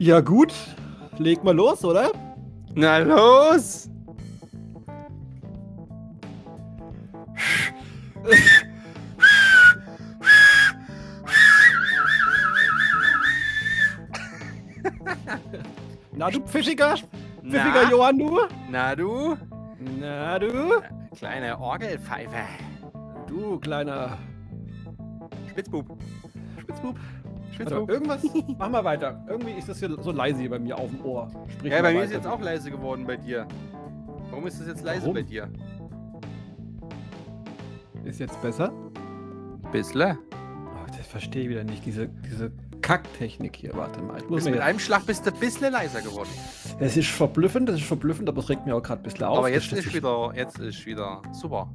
Ja, gut. Leg mal los, oder? Na los! Na, du pfiffiger, pfiffiger Na, Johann, du? na du? Na, du? Kleine Orgelpfeife. Du, kleiner Spitzbub. Spitzbub. Oder irgendwas? Mach mal weiter. Irgendwie ist das hier so leise hier bei mir auf dem Ohr. Sprich Ja, mal bei mir weiter. ist jetzt auch leise geworden bei dir. Warum ist es jetzt leise Warum? bei dir? Ist jetzt besser? Bissle. Oh, das verstehe ich wieder nicht. Diese, diese Kacktechnik hier. Warte mal. Ich muss Bist mit jetzt- einem Schlag bist du ein bisschen leiser geworden. Es ist verblüffend, das ist verblüffend, aber es regt mir auch gerade ein bisschen auf. Aber Das jetzt ist sich- wieder, jetzt ist wieder super.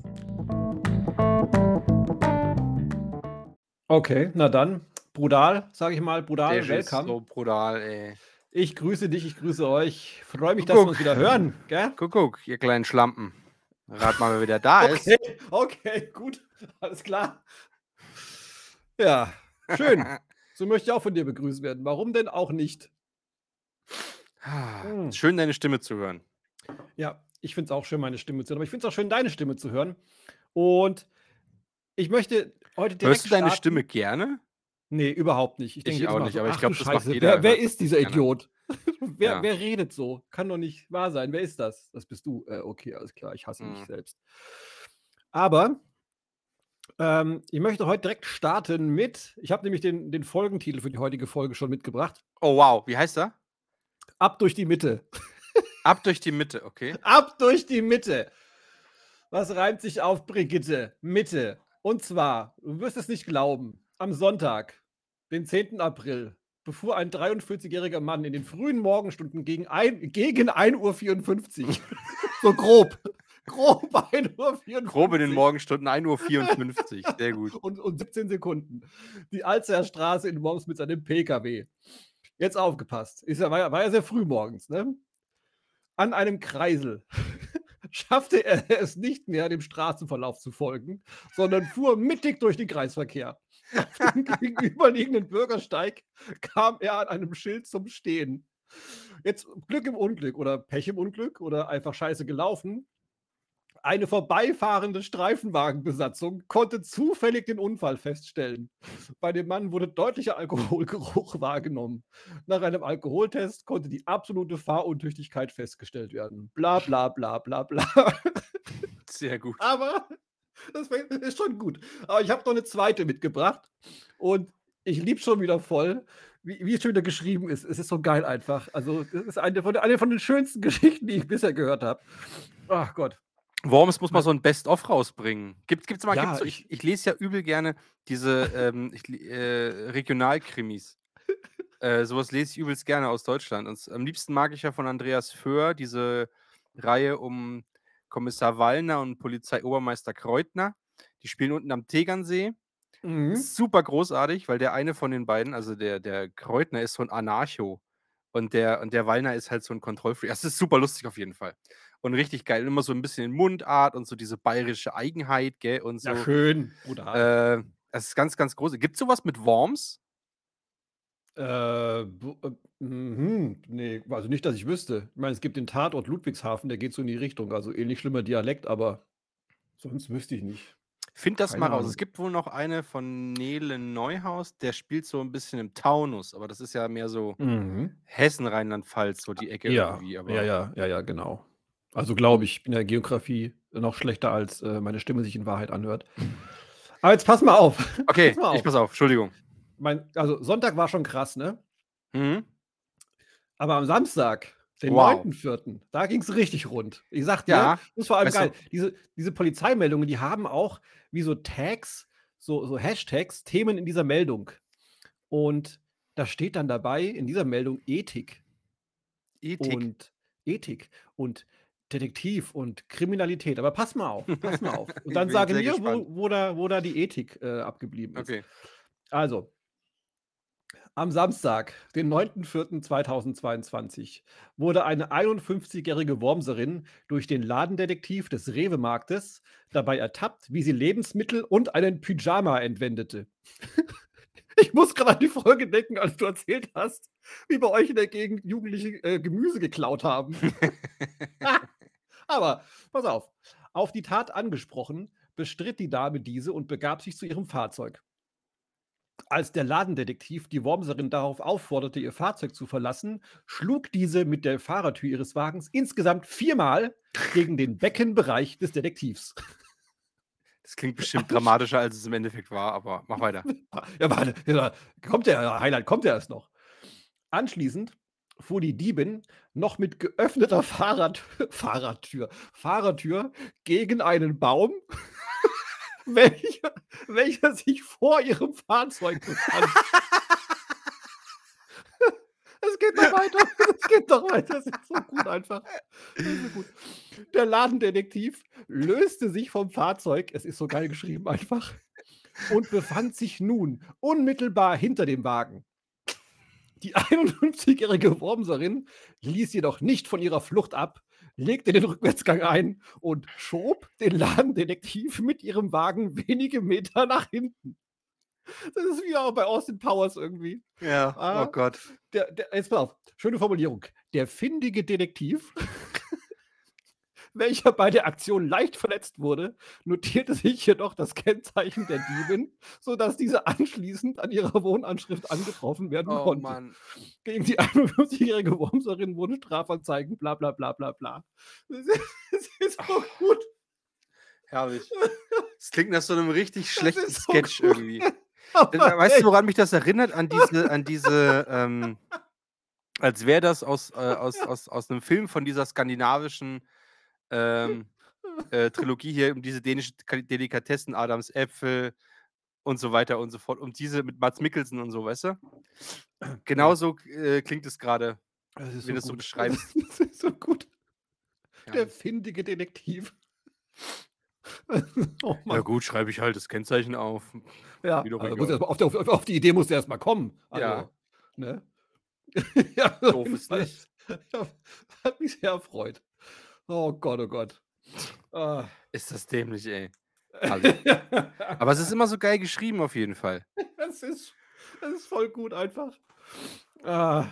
Okay, na dann. Brutal, sage ich mal. Brutal, Der ist welcome. so brutal, ey. Ich grüße dich, ich grüße euch. Freue mich, dass Kuckuck. wir uns wieder hören. Gell? Guck, guck, ihr kleinen Schlampen. Rat mal, wer wieder da ist. Okay, okay, gut. Alles klar. Ja, schön. So möchte ich auch von dir begrüßt werden. Warum denn auch nicht? Hm. Schön, deine Stimme zu hören. Ja, ich finde es auch schön, meine Stimme zu hören. Aber ich finde es auch schön, deine Stimme zu hören. Und ich möchte heute direkt Hörst du deine starten. Stimme gerne? Nee, überhaupt nicht. Ich, denke Ich auch nicht, so, aber ich ach glaub, du das macht jeder, Wer, wer ist dieser gerne. Idiot? wer, Ja. wer redet so? Kann doch nicht wahr sein. Wer ist das? Das bist du. Äh, okay, alles klar. Ich hasse mich Mhm. selbst. Aber ähm, ich möchte heute direkt starten mit. Ich habe nämlich den, den Folgentitel für die heutige Folge schon mitgebracht. Oh, wow. Wie heißt er? Ab durch die Mitte. Ab durch die Mitte, okay. Ab durch die Mitte. Was reimt sich auf Brigitte? Mitte. Und zwar, du wirst es nicht glauben, am Sonntag, den 10. April, befuhr ein 43-jähriger Mann in den frühen Morgenstunden gegen, ein, gegen 1.54 Uhr. so grob. Grob 1.54 Uhr. Grob in den Morgenstunden 1.54 Uhr. Sehr gut. Und, und 17 Sekunden. Die Alzer Straße in Worms mit seinem PKW. Jetzt aufgepasst. Ist ja, war, ja, war ja sehr früh morgens, ne? An einem Kreisel schaffte er es nicht mehr, dem Straßenverlauf zu folgen, sondern fuhr mittig durch den Kreisverkehr. Auf dem gegenüberliegenden Bürgersteig kam er an einem Schild zum Stehen. Jetzt Glück im Unglück oder Pech im Unglück oder einfach scheiße gelaufen. Eine vorbeifahrende Streifenwagenbesatzung konnte zufällig den Unfall feststellen. Bei dem Mann wurde deutlicher Alkoholgeruch wahrgenommen. Nach einem Alkoholtest konnte die absolute Fahruntüchtigkeit festgestellt werden. Bla bla bla bla bla. Sehr gut. Aber das ist schon gut. Aber ich habe noch eine zweite mitgebracht und ich liebe schon wieder voll, wie, wie es schon wieder geschrieben ist. Es ist so geil einfach. Also, das ist eine von, eine von den schönsten Geschichten, die ich bisher gehört habe. Ach Gott. Worms muss mal so ein Best-of rausbringen. Gibt, gibt's mal, Ja, gibt's ich, ich lese ja übel gerne diese ähm, ich, äh, Regionalkrimis. äh, sowas lese ich übelst gerne aus Deutschland. Und am liebsten mag ich ja von Andreas Föhr diese Reihe um Kommissar Wallner und Polizeiobermeister Kreutner. Die spielen unten am Tegernsee. Mhm. Super großartig, weil der eine von den beiden, also der, der Kreutner, ist so ein Anarcho. Und der, und der Wallner ist halt so ein Kontrollfreak. Das ist super lustig auf jeden Fall. Und richtig geil. Immer so ein bisschen in Mundart und so diese bayerische Eigenheit, gell? Und so. Ja, schön. Bruder. Äh, das ist ganz, ganz groß. Gibt es sowas mit Worms? Äh, äh, mhm, nee, also nicht, dass ich wüsste. Ich meine, es gibt den Tatort Ludwigshafen, der geht so in die Richtung. Also ähnlich schlimmer Dialekt, aber sonst wüsste ich nicht. Find das mal Keine raus. Ahnung. Es gibt wohl noch eine von Nele Neuhaus, der spielt so ein bisschen im Taunus, aber das ist ja mehr so Mhm. Hessen, Rheinland-Pfalz, so die Ecke Ja, irgendwie. Aber ja, ja, ja, ja, genau. Also glaube ich, ich bin in der Geografie noch schlechter, als äh, meine Stimme sich in Wahrheit anhört. Aber jetzt pass mal auf. Okay, Pass mal ich auf. pass auf, Entschuldigung. Mein, also Sonntag war schon krass, ne? Mhm. Aber am Samstag, den Wow. 9.4., da ging es richtig rund. Ich sag dir, Ja, das ist vor allem weißt du- geil. Diese, diese Polizeimeldungen, die haben auch wie so Tags, so, so Hashtags, Themen in dieser Meldung. Und da steht dann dabei in dieser Meldung Ethik Ethik. und Ethik und Detektiv und Kriminalität. Aber pass mal auf, pass mal auf. Und dann sage mir, wo, wo, da, wo da die Ethik äh, abgeblieben ist. Okay. Also, am Samstag, den 9.4.2022, wurde eine 51-jährige Wormserin durch den Ladendetektiv des Rewe-Marktes dabei ertappt, wie sie Lebensmittel und einen Pyjama entwendete. Ich muss gerade an die Folge denken, als du erzählt hast, wie bei euch in der Gegend Jugendliche äh, Gemüse geklaut haben. Aber pass auf, auf die Tat angesprochen, bestritt die Dame diese und begab sich zu ihrem Fahrzeug. Als der Ladendetektiv die Wormserin darauf aufforderte, ihr Fahrzeug zu verlassen, schlug diese mit der Fahrertür ihres Wagens insgesamt viermal gegen den Beckenbereich des Detektivs. Das klingt bestimmt dramatischer, als es im Endeffekt war, aber mach weiter. Ja, warte, ja, kommt der Highlight, kommt der erst noch. Anschließend fuhr die Diebin noch mit geöffneter Fahrrad Fahrradtür, Fahrertür gegen einen Baum, welcher, welcher sich vor ihrem Fahrzeug befand. Es geht noch weiter. Es geht noch weiter. Das ist so gut einfach. So gut. Der Ladendetektiv löste sich vom Fahrzeug, es ist so geil geschrieben einfach, und befand sich nun unmittelbar hinter dem Wagen. Die 51-jährige Wormserin ließ jedoch nicht von ihrer Flucht ab, legte den Rückwärtsgang ein und schob den Ladendetektiv mit ihrem Wagen wenige Meter nach hinten. Das ist wie auch bei Austin Powers irgendwie. Ja, Ah. oh Gott. Der, der, jetzt pass auf, schöne Formulierung. Der findige Detektiv, welcher bei der Aktion leicht verletzt wurde, notierte sich jedoch das Kennzeichen der Diebin, sodass diese anschließend an ihrer Wohnanschrift angetroffen werden Oh konnte. Mann. Gegen die 51-jährige Wormserin wurden Strafanzeigen, bla bla bla bla bla. Das ist, das ist so gut. Herrlich. Das klingt nach so einem richtig schlechten so Sketch gut. irgendwie. Aber Weißt echt, du, woran mich das erinnert? An diese, an diese, ähm, als wäre das aus, äh, aus, aus, aus einem Film von dieser skandinavischen ähm, äh, Trilogie hier, um diese dänischen Ka- Delikatessen, Adams Äpfel und so weiter und so fort, um diese mit Mats Mikkelsen und so, weißt du? Genauso äh, klingt es gerade. wie du das so beschreibst. Das ist so gut. Der Ja. findige Detektiv. oh ja gut, schreibe ich halt das Kennzeichen auf. Ja, also auf, der, auf, auf die Idee muss er erst mal kommen. Also, Ja. Ne? ja, Doof ist nicht. Hat mich sehr erfreut. Oh Gott, oh Gott. Ah. Ist das dämlich, ey. Aber es ist immer so geil geschrieben auf jeden Fall. das, ist, das ist voll gut einfach. Ah,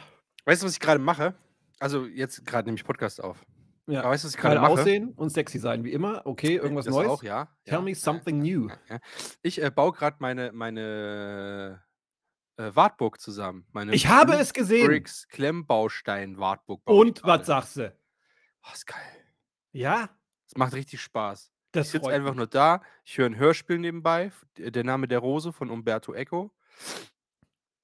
Weißt du, was ich gerade mache? Also jetzt gerade nehme ich Podcast auf. ja. Aber weißt du, was ich gerade mache? aussehen und sexy sein, wie immer. Okay, irgendwas das Neues. Auch, ja. Tell ja, me something new. Ja. Ich äh, baue gerade meine, meine äh, Wartburg zusammen. Meine Ich habe es gesehen. Bricks Klemmbaustein Wartburg. Und was sagst du? Oh, ist geil. Ja, Es macht richtig Spaß. das Ich sitze einfach mich. nur da, ich höre ein Hörspiel nebenbei, der Name der Rose von Umberto Eco.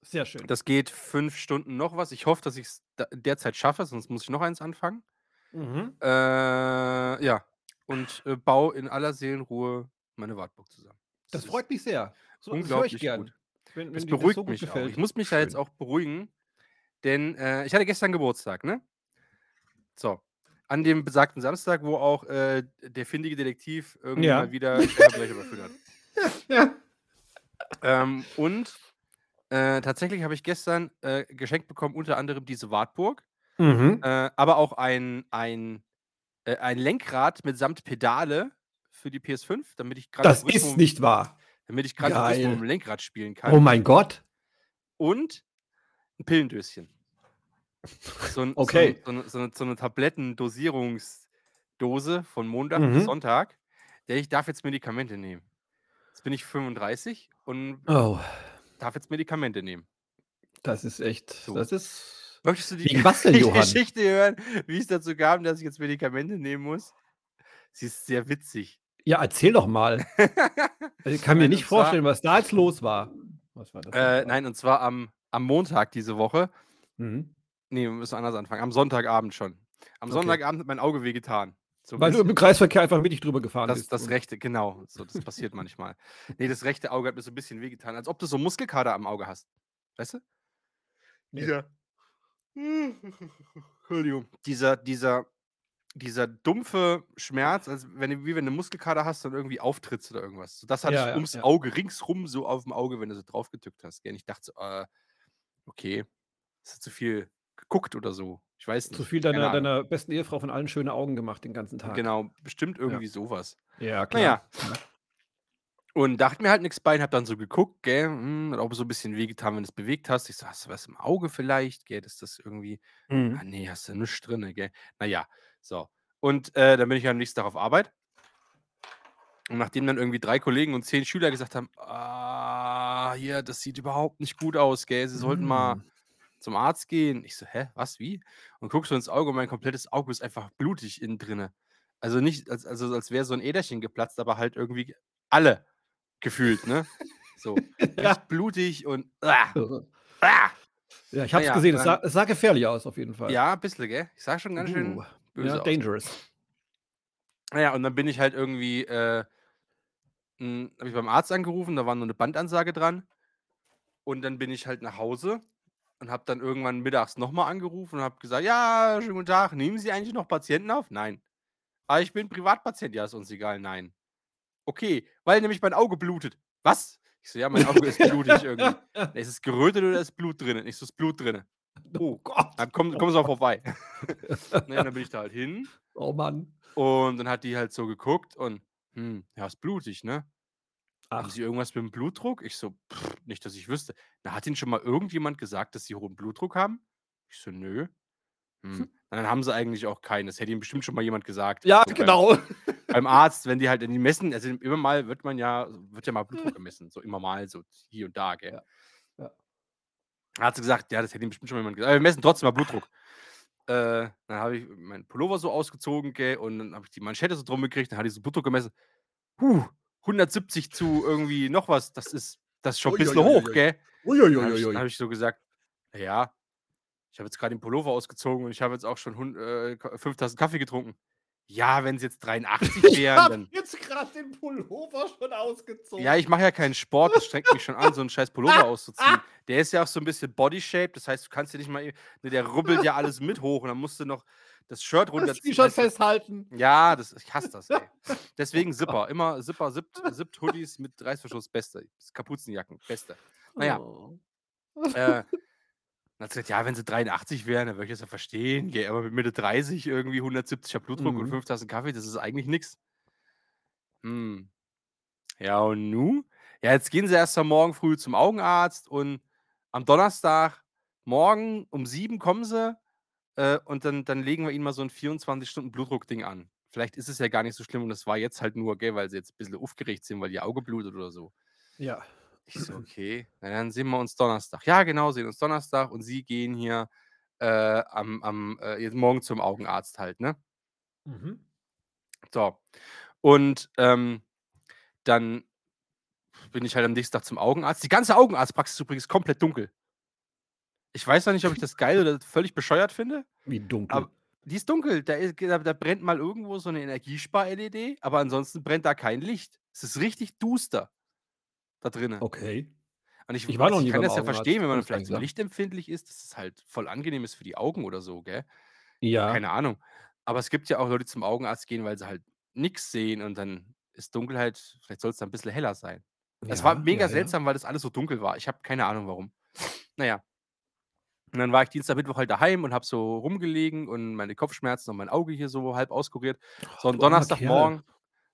Sehr schön. Das geht fünf Stunden noch was. Ich hoffe, dass ich es derzeit schaffe, sonst muss ich noch eins anfangen. Mhm. Äh, ja, und äh, baue in aller Seelenruhe meine Wartburg zusammen. Das ist freut mich sehr. So, das höre ich unglaublich gern. gut. Wenn, Das wenn dir beruhigt so gut mich auch. gefällt. Ich muss mich ja jetzt Schön. auch beruhigen, denn äh, ich hatte gestern Geburtstag, ne? So. An dem besagten Samstag, wo auch äh, der findige Detektiv irgendwie Ja. mal wieder Schwerverbrecher überführt hat. Ja. Ähm, und äh, tatsächlich habe ich gestern äh, geschenkt bekommen, unter anderem diese Wartburg, Mhm. äh, aber auch ein, ein, äh, ein Lenkrad mitsamt Pedale für die PS5, damit ich gerade Das ist nicht wahr. damit ich gerade mit dem Lenkrad spielen kann. Oh mein Gott. und ein Pillendöschen. So, ein, Okay. so, ein, so, eine, so, eine, Tablettendosierungsdose von Montag bis Mhm. Sonntag, der ich darf jetzt Medikamente nehmen. Jetzt bin ich 35 und Oh, darf jetzt Medikamente nehmen. das ist echt. So. Das ist. Möchtest du die, die? Geschichte hören, wie es dazu kam, dass ich jetzt Medikamente nehmen muss? Sie ist sehr witzig. Ja, erzähl doch mal. Ich kann mir Nein, nicht und zwar- vorstellen, was da jetzt los war. Was war das? Äh, nein, und zwar am, am Montag diese Woche. Mhm. Nee, wir müssen anders anfangen. Am Sonntagabend schon. Am Okay. Sonntagabend hat mein Auge wehgetan. So Weil du im Kreisverkehr einfach mittig drüber gefahren Das, bist. das und- rechte, genau. So, das passiert manchmal. Nee, das rechte Auge hat mir so ein bisschen wehgetan, als ob du so Muskelkater am Auge hast. Weißt du? Dieser. Entschuldigung. Dieser, dieser, dieser dumpfe Schmerz, als wenn du, wie wenn du Muskelkater hast und irgendwie auftrittst oder irgendwas. So, das hatte Ja, ich ja, ums ja. Auge, ringsrum so auf dem Auge, wenn du so drauf getückt hast. Gell? Ich dachte so, äh, okay, hast du zu viel geguckt oder so. Ich weiß nicht. Zu viel deiner, deiner besten Ehefrau von allen schöne Augen gemacht den ganzen Tag. Genau, bestimmt irgendwie sowas. Ja, klar. Naja. Und dachte mir halt nichts bei und hab dann so geguckt, gell, hm, auch so ein bisschen wehgetan, wenn du es bewegt hast. Ich so: „Hast du was im Auge vielleicht, gell, dass das irgendwie“ Mhm. „Ah ne, hast du nichts drinne, gell?“ Na ja, so. Und, äh, dann bin ich am nächsten Tag auf Arbeit. Und nachdem dann irgendwie 3 Kollegen und 10 Schüler gesagt haben: „Ah, hier, das sieht überhaupt nicht gut aus, gell? Sie sollten mal Hm. Zum Arzt gehen.“ Ich so: „Hä, was, wie?“ Und gucke so ins Auge und mein komplettes Auge ist einfach blutig innen drinne. Also nicht als also als wäre so 'n Äderchen geplatzt, aber halt irgendwie alle gefühlt, ne? So, Ja. blutig und ah, ah. Ja, ich es ja, gesehen. und Es sah dann es sah gefährlich aus auf jeden Fall. Ja, bisschen, gell? Ich sah schon ganz Uh, schön ja, böse aus. dangerous. Na ja, und dann bin ich halt irgendwie, äh hm, habe ich beim Arzt angerufen, da war nur 'ne Bandansage dran. Und dann bin ich halt nach Hause und habe dann irgendwann mittags noch mal angerufen und habe gesagt: „Ja, schönen guten Tag. Nehmen Sie eigentlich noch Patienten auf?“ „Nein.“ „Ah, ich bin Privatpatient.“ „Ja, ist uns egal.“ „Nein.“ „Okay, weil nämlich mein Auge blutet.“ „Was?“ Ich so: „Ja, mein Auge ist blutig irgendwie.“ „Ne, ist es gerötet oder ist Blut drinnen?“ Ich so: „Ist Blut drinnen.“ Oh „Oh, Gott. dann kommen kommen Sie mal Gott. vorbei.“ Na ja, dann bin ich da halt hin Oh Mann. und dann hat die halt so geguckt und: „Hm, ja, ist blutig, ne? Haben Ach. Sie irgendwas mit'm Blutdruck?“ Ich so: „Nicht, dass ich wüsste.“ „Na, hat Ihnen schon mal irgendjemand gesagt, dass Sie hohen Blutdruck haben?“ Ich so: „Nö.“ Hm. „Hm, dann haben Sie eigentlich auch keinen. Das hätte Ihnen bestimmt schon mal jemand gesagt.“ Ja, So beim genau. beim Arzt, wenn die halt wenn die messen also immer mal wird man ja wird ja mal Blutdruck gemessen, so immer mal, so hier und da, gell? Ja. Ja. Hat sie gesagt: „Ja, das hätte Ihnen bestimmt schon mal jemand gesagt. Aber wir messen trotzdem mal Blutdruck.“ Äh, dann habe ich meinen Pullover so ausgezogen, gell, und dann habe ich die Manschette so drum gekriegt, dann hat die so Blutdruck gemessen. Hu, 170 zu irgendwie noch was, das ist das ist schon Ui, bisschen ui, hoch, ui. gell? Ui, ui, Dann habe ich habe ich so gesagt: „Na ja, ich habe jetzt grad den Pullover ausgezogen und ich habe jetzt auch schon hun äh, K 5 Tassen Kaffee getrunken.“ „Ja, wenn's jetzt 83 Ich wären, habe dann“ jetzt grad den Pullover schon Ja, ich ausgezogen. mache ja keinen Sport, das strengt mich schon an, so 'n scheiß Pullover auszuziehen. Der ist ja auch so 'n bisschen Body Shape, das heißt, du kannst ja nicht mal ne, der rubbelt ja alles mit hoch und dann musst du noch das Shirt Das runterziehen, T-Shirt weißt du? festhalten. Ja, das ich hasse das, ey. Deswegen. Zipper, immer Zipper, zippt zippt Hoodies mit Reißverschluss, Beste. Kapuzenjacken, Beste. Na ja. Oh. Äh, dann hat sie gesagt: „Ja, wenn sie 83 wären, dann würde ich das ja verstehen, gell, aber mit Mitte 30 irgendwie 170er Blutdruck und Mhm. 5 Tassen Kaffee, das ist eigentlich nix.“ Hm. Ja, und nu? Ja, jetzt gehen sie erst mal morgen früh zum Augenarzt und am Donnerstagmorgen um 7 kommen sie, äh, und dann dann legen wir ihnen mal so 'n 24 Stunden Blutdruckding an. Vielleicht ist es ja gar nicht so schlimm und das war jetzt halt nur, gell, weil sie jetzt bisschen aufgeregt sind, weil ihr Auge blutet oder so. Ja. Ich so: „Okay, na dann sehen wir uns Donnerstag.“ „Ja, genau, sehen uns Donnerstag und Sie gehen hier, äh, am am äh, jetzt morgen zum Augenarzt halt, ne?“ Mhm. So, und, ähm, dann bin ich halt am nächsten Tag zum Augenarzt. Die ganze Augenarztpraxis ist übrigens komplett dunkel. Ich weiß noch nicht, ob ich das geil oder völlig bescheuert finde, Wie aber dunkel? die ist dunkel. Da i da da brennt mal irgendwo so 'ne Energiespar-LED, aber ansonsten brennt da kein Licht. Es ist richtig duster da drinnen. Okay. Und ich Ich war noch also, ich nie kann das ja verstehen, wenn man vielleicht so lichtempfindlich ist, dass es halt voll angenehm ist für die Augen oder so, gell? Ja. Keine Ahnung. Aber es gibt ja auch Leute, die zum Augenarzt gehen, weil sie halt nix sehen und dann ist Dunkelheit vielleicht soll's da 'n bisschen heller sein. Es war Ja, ja, mega ja. seltsam, weil das alles so dunkel war. Ich habe keine Ahnung, warum. Na ja. Und dann war ich Dienstag, Mittwoch halt daheim und habe so rumgelegen und meine Kopfschmerzen und mein Auge hier so halb auskuriert. So, und. Donnerstagmorgen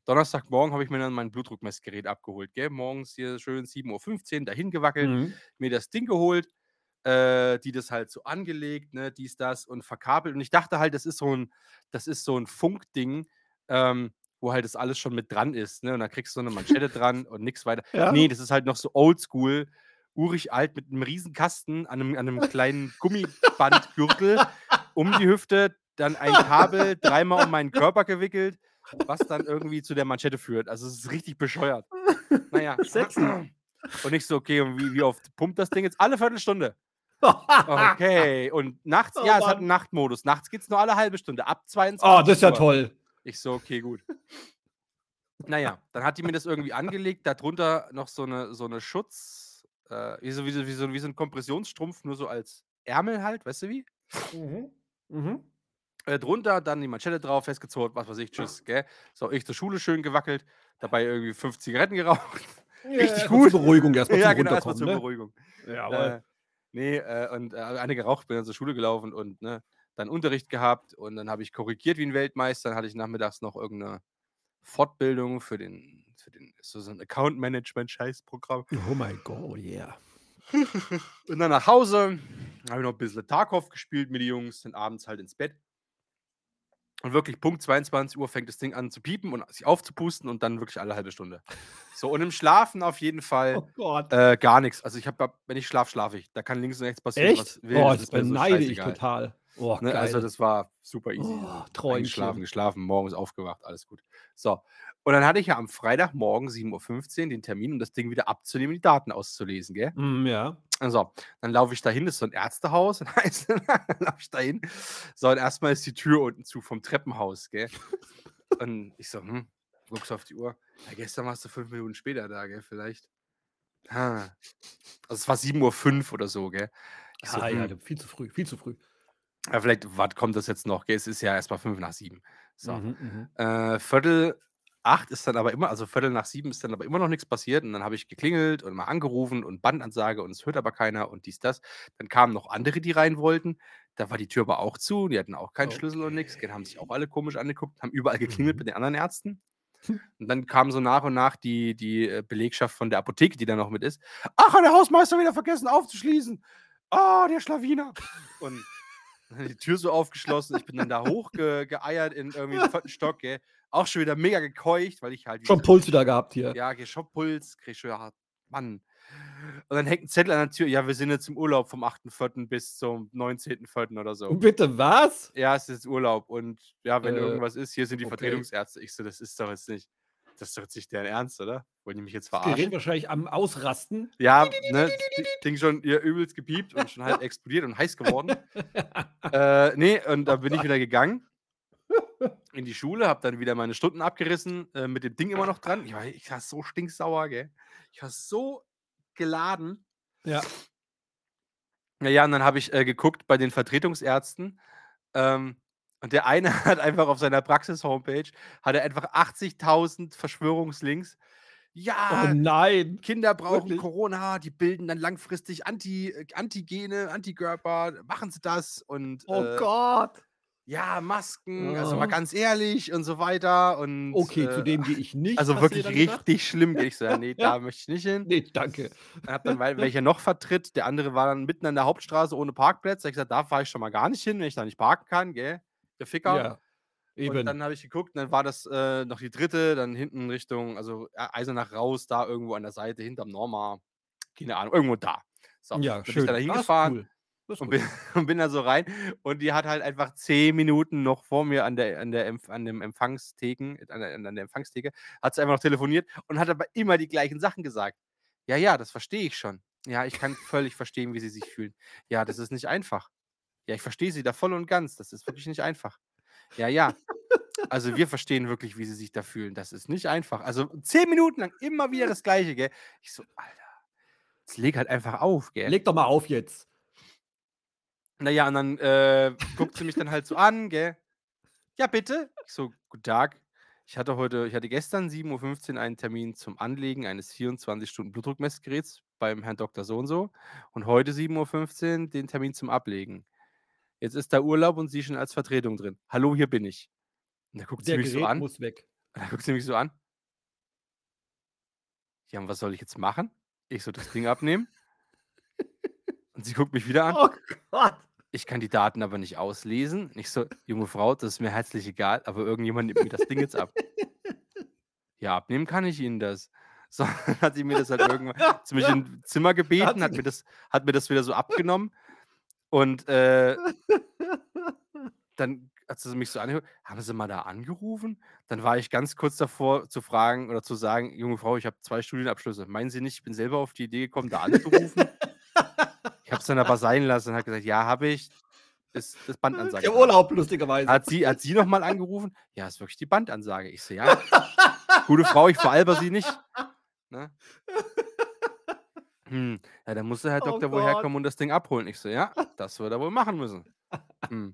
Donnerstagmorgen habe ich mir dann mein Blutdruckmessgerät abgeholt, gell? Morgens hier schön 7:15 dahin gewackelt, Mhm. mir das Ding geholt, äh, die das halt so angelegt, ne, dies, das und verkabelt. Und ich dachte halt, das ist so 'n das ist so 'n Funkding, ähm, wo halt das alles schon mit dran ist, ne? Und dann kriegst du so 'ne Manschette dran und nix weiter. Ja. Ne, das ist halt noch so oldschool, urig alt mit 'nem Riesenkasten an 'nem an 'nem kleinen Gummibandgürtel um die Hüfte, dann ein Kabel dreimal um meinen Körper gewickelt, was dann irgendwie zu der Manschette führt. Also, es ist richtig bescheuert. Na ja. Sexy. Und ich so: „Okay, und wie wie oft pumpt das Ding jetzt?“ „Alle Viertelstunde.“ „Okay.“ Und nachts Oh ja, es hat 'n Mann. Nachtmodus. Nachts geht's nur alle 1/2 Stunde, ab Oh, das ist ja 22:00. toll. Ich so: „Okay, gut.“ Na ja, dann hat die mir das irgendwie angelegt, da drunter noch so 'ne so 'ne Schutz äh, wie so wie so wie so wie so 'n Kompressionsstrumpf, nur so als Ärmel halt, weißt du wie? Mhm. Mhm. Äh, drunter dann die Manschette drauf, festgezurrt, was weiß ich, tschüss, gell? So, ich zur Schule schön gewackelt, dabei irgendwie 5 Zigaretten geraucht. Ja, Richtig erst mal zur gut. Beruhigung, erst mal Ja, zum genau, erst mal Runterkommen, zur ne? Beruhigung. Jawohl. Äh, ne, äh, und, äh, eine geraucht, bin dann zur Schule gelaufen und, ne, dann Unterricht gehabt und dann habe ich korrigiert wie 'n Weltmeister. Dann hatte ich nachmittags noch irgend 'ne Fortbildung für den für den, so, so ein Account-Management-Scheißprogramm. Oh mein Gott, yeah. Und dann nach Hause, habe ich noch ein bisschen Tarkov gespielt mit den Jungs, dann abends halt ins Bett. Und wirklich Punkt 22 Uhr fängt das Ding an zu piepen und sich aufzupusten und dann wirklich alle halbe Stunde. So, und im Schlafen auf jeden Fall Oh äh, gar nichts. Also ich habe, wenn ich schlafe, schlafe ich. Da kann links und rechts passieren, Echt? was will. oh, das das mir so beneide ich total. Oh, Ne? Also das war super easy. oh, Träumchen. geschlafen, morgens aufgewacht, alles gut. So. Und dann hatte ich ja am Freitagmorgen 7.15 Uhr den Termin, um das Ding wieder abzunehmen, die Daten auszulesen, gell? Mm, ja. Also, dann laufe ich dahin, das ist so ein Ärztehaus, dann heißt, dann laufe ich dahin. So, und erstmal ist die Tür unten zu vom Treppenhaus, gell? Und ich so, hm, guckst auf die Uhr. Ja, gestern warst du fünf Minuten später da, gell, vielleicht. Ha. Also es war 7.05 Uhr oder so, gell? Ich so, Ja, ja, hm, viel zu früh, viel zu früh. ja, vielleicht, was kommt das jetzt noch? Gell? Es ist ja erst mal fünf nach sieben. So. Mhm, mhm. Äh, Viertel acht ist dann aber immer, also Viertel nach sieben ist dann aber immer noch nichts passiert. Und dann habe ich geklingelt und mal angerufen und Bandansage und es hört aber keiner und dies, das. Dann kamen noch andere, die rein wollten. Da war die Tür aber auch zu. Die hatten auch keinen Schlüssel und nichts. Die haben sich auch alle komisch angeguckt, haben überall geklingelt Mhm. mit den anderen Ärzten. Und dann kam so nach und nach die, die äh, Belegschaft von der Apotheke, die da noch mit ist. Ach, hat der Hausmeister wieder vergessen aufzuschließen. Ah, der Schlawiner. Und dann die Tür so aufgeschlossen. Ich bin dann da hochgeeiert in irgendwie den vierten Stock, gell. Auch schon wieder mega gekeucht, weil ich halt Schon wieder- Puls wieder gehabt hier. ja, schon Puls, krieg schon, ja, Mann. Und dann hängt ein Zettel an der Tür, ja, wir sind jetzt im Urlaub vom 8.4. bis zum 19.4. oder so. Bitte was? Ja, es ist Urlaub und ja, wenn Äh, irgendwas ist, hier sind die okay. Vertretungsärzte. Ich so, das ist doch jetzt nicht, das ist doch jetzt nicht deren Ernst, oder? Wollen die mich jetzt Das Gerät verarschen? wahrscheinlich am Ausrasten. Ja, ne, Ding schon hier übelst gepiept und schon halt explodiert und heiß geworden. äh, nee, und da bin ich wieder gegangen in die Schule, habe dann wieder meine Stunden abgerissen, äh, mit dem Ding immer noch dran. Ich war, ich war so stinksauer, gell? Ich war so geladen. Ja. Naja, und dann habe ich äh, geguckt bei den Vertretungsärzten. Ähm, und der eine hat einfach auf seiner Praxis-Homepage hat er einfach 80.000 Verschwörungslinks. Ja, Oh nein. Kinder brauchen Wirklich? Corona, die bilden dann langfristig Anti, äh, Antigene, Antikörper, machen sie das und Oh äh, Gott. Ja, Masken, also mal ganz ehrlich und so weiter. Und, Okay, zu äh, dem gehe ich nicht. Also wirklich richtig gedacht? schlimm. Ich so, ja, nee, Ja. da möchte ich nicht hin. Nee, danke. Hab dann, weil welcher noch vertritt, der andere war dann mitten an der Hauptstraße ohne Parkplatz. Da hab ich gesagt, da fahre ich schon mal gar nicht hin, wenn ich da nicht parken kann, gell? Der Ficker. Ja, Und eben. dann habe ich geguckt, und dann war das äh, noch die dritte, dann hinten Richtung, also äh, Eisenach raus, da irgendwo an der Seite, hinterm Norma, keine Ahnung, irgendwo da. So, ja, dann bin schön. ich da ist hingefahren cool. Und bin, und bin da so rein und die hat halt einfach zehn Minuten noch vor mir an der, an der, an dem Empfangstheken, an der, an der Empfangstheke, hat sie einfach noch telefoniert und hat aber immer die gleichen Sachen gesagt. Ja, ja, das verstehe ich schon. Ja, ich kann völlig verstehen, wie sie sich fühlen. Ja, das ist nicht einfach. Ja, ich verstehe sie da voll und ganz. Das ist wirklich nicht einfach. Ja, ja. Also wir verstehen wirklich, wie sie sich da fühlen. Das ist nicht einfach. Also zehn Minuten lang immer wieder das Gleiche, gell? Ich so, Alter, jetzt leg halt einfach auf, gell? Leg doch mal auf jetzt. Naja, und dann äh, guckt sie mich dann halt so an, gell? Ja, bitte. Ich so, guten Tag. Ich hatte heute, ich hatte gestern 7.15 Uhr einen Termin zum Anlegen eines 24-Stunden-Blutdruckmessgeräts beim Herrn Dr. So und so. Und heute 7.15 Uhr den Termin zum Ablegen. Jetzt ist da Urlaub und Sie schon als Vertretung drin. Hallo, hier bin ich. Und da guckt Der sie mich Gerät so an. muss weg. Und dann guckt sie mich so an. Ja, und was soll ich jetzt machen? Ich so das Ding abnehmen. Und sie guckt mich wieder an. Oh Gott. Ich kann die Daten aber nicht auslesen. Ich so, junge Frau, das ist mir herzlich egal, aber irgendjemand nimmt mir das Ding jetzt ab. Ja, abnehmen kann ich Ihnen das. So, hat sie mir das halt irgendwann zu mich im Zimmer gebeten, hat mir das, hat mir das wieder so abgenommen. Und äh, dann hat sie mich so angehört, haben Sie mal da angerufen? Dann war ich ganz kurz davor zu fragen oder zu sagen, junge Frau, ich habe zwei Studienabschlüsse. Meinen Sie nicht, ich bin selber auf die Idee gekommen, da anzurufen? Ich habe es dann aber sein lassen und hat gesagt, ja, habe ich. Ist das Bandansage. Im. Urlaub, lustigerweise. Hat sie, hat sie nochmal angerufen? Ja, ist wirklich die Bandansage. Ich so, ja. Gute Frau, ich veralber sie nicht. Ne? Hm, ja, dann muss der Herr Oh Doktor wohl herkommen und das Ding abholen. Ich so, ja, das wird er wohl machen müssen. Hm.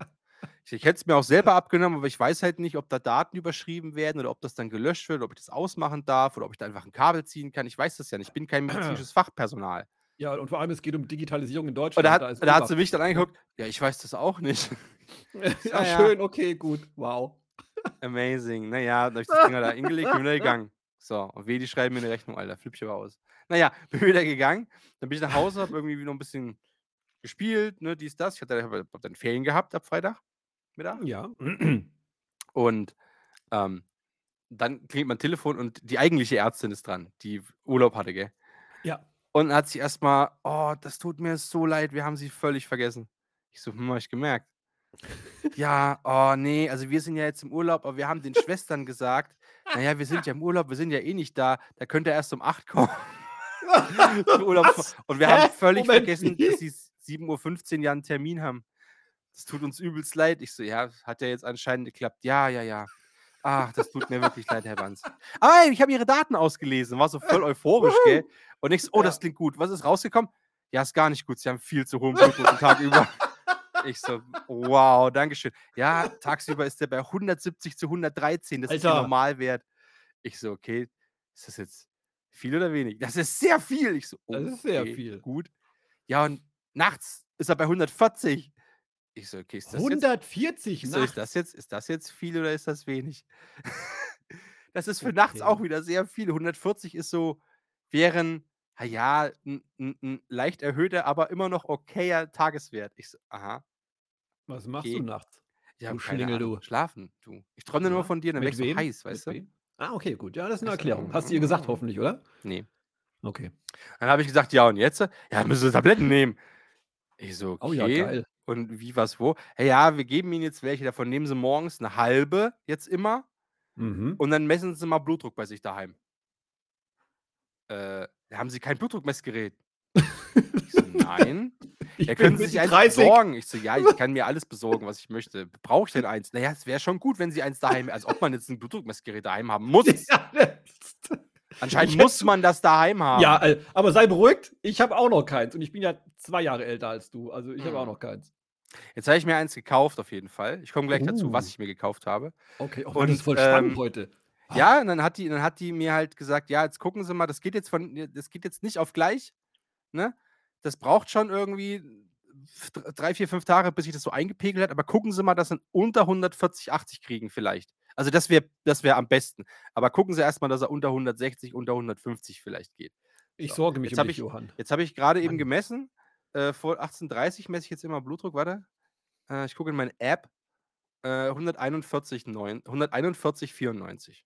Ich, ich hätte es mir auch selber abgenommen, aber ich weiß halt nicht, ob da Daten überschrieben werden oder ob das dann gelöscht wird, ob ich das ausmachen darf oder ob ich da einfach ein Kabel ziehen kann. Ich weiß das ja nicht. Ich bin kein medizinisches Fachpersonal. Ja, und vor allem, es geht um Digitalisierung in Und Deutschland. da hat, da da hat sie mich dann angeguckt. Ja, ich weiß das auch nicht. ja, Ja, ja. schön, okay, gut. Wow. Amazing. Naja, dann habe ich das Ding da hingelegt und bin wieder gegangen. So, und weh, die schreiben mir eine Rechnung, Alter. Flipp ich aber aus. Naja, bin wieder gegangen. Dann bin ich nach Hause, habe irgendwie noch ein bisschen gespielt, ne, dies, das. Ich hatte hab, hab dann Ferien gehabt ab Freitag. Mittag. Ja. Und ähm, dann klingelt mein Telefon und die eigentliche Ärztin ist dran, die Urlaub hatte, gell? Ja. Und dann hat sie erstmal, oh, das tut mir so leid, wir haben sie völlig vergessen. Ich so, hm, hab ich gemerkt. ja, oh nee, also wir sind ja jetzt im Urlaub, aber wir haben den Schwestern gesagt, naja, wir sind ja im Urlaub, wir sind ja eh nicht da, da könnt ihr erst um 8 kommen. Und wir haben völlig Moment, vergessen, wie? dass sie 7.15 Uhr ja einen Termin haben. Das tut uns übelst leid. Ich so, ja, hat ja jetzt anscheinend geklappt. Ja, ja, ja. Ach, das tut mir wirklich leid, Herr Banz. Aber ey, ich habe Ihre Daten ausgelesen, war so voll euphorisch, gell? Und ich so, oh, das klingt gut. Was ist rausgekommen? Ja, ist gar nicht gut. Sie haben viel zu hohen Blutdruck den Tag über. Ich so, wow, Dankeschön. Ja, tagsüber ist der bei 170 zu 113. Das ist der Alter. Normalwert. Ich so, okay, ist das jetzt viel oder wenig? Das ist sehr viel. Ich so, Das ist sehr okay, viel. Gut. Ja, und nachts ist er bei 140. Ich so, okay, ist das jetzt 140 ich so, nachts. ist das jetzt, ist das jetzt viel oder ist das wenig? das ist für nachts Okay. auch wieder sehr viel. 140 ist so, wären, ja, ein, ein, ein leicht erhöhter, aber immer noch okayer Tageswert. Ich so, aha. Was machst Okay. du nachts? Ja, Du Schlingel, du. Schlafen, du. Ich träume nur Ja, von dir, dann mit wärst du wem? heiß, Mit weißt du? wem? Ah, okay, gut. Ja, das ist eine Erklärung. Hast du ihr gesagt, hoffentlich, oder? Nee. Okay. Dann habe ich gesagt, ja, und jetzt? Ja, müssen wir Tabletten nehmen. Ich so, okay. Oh ja, geil. Und wie, was, wo? Hey, ja, wir geben Ihnen jetzt welche, davon nehmen Sie morgens eine halbe, jetzt immer. Mhm. Und dann messen Sie mal Blutdruck bei sich daheim. Äh, haben Sie kein Blutdruckmessgerät? Ich so, nein. Ich Ja, können Sie sich eins 30. besorgen? Ich so, ja, ich kann mir alles besorgen, was ich möchte. Brauche ich denn eins? Naja, es wäre schon gut, wenn Sie eins daheim, als ob man jetzt ein Blutdruckmessgerät daheim haben muss. Ja, Anscheinend Ich muss man das daheim haben. ja, äh, aber sei beruhigt, ich habe auch noch keins. Und ich bin ja zwei Jahre älter als du. Also ich habe auch Mhm. noch keins. Jetzt habe ich mir eins gekauft, auf jeden Fall. Ich komme gleich dazu, was Uh. ich mir gekauft habe. Okay, oh, Und, das ist voll spannend ähm, heute. Ja, und dann hat die, dann hat die mir halt gesagt, ja, jetzt gucken Sie mal, das geht jetzt von, das geht jetzt nicht auf gleich, ne? Das braucht schon irgendwie drei, vier, fünf Tage, bis sich das so eingepegelt hat. Aber gucken Sie mal, dass Sie unter 140, 80 kriegen vielleicht. Also das wäre, das wäre am besten. Aber gucken Sie erstmal, dass er unter 160, unter 150 vielleicht geht. Ich so, sorge mich jetzt um dich, ich- Johann. Jetzt habe ich gerade eben gemessen. Äh, vor 18.30 messe ich jetzt immer Blutdruck. Warte. Äh, ich gucke in meine App. Äh, 141, 9, 141, 94.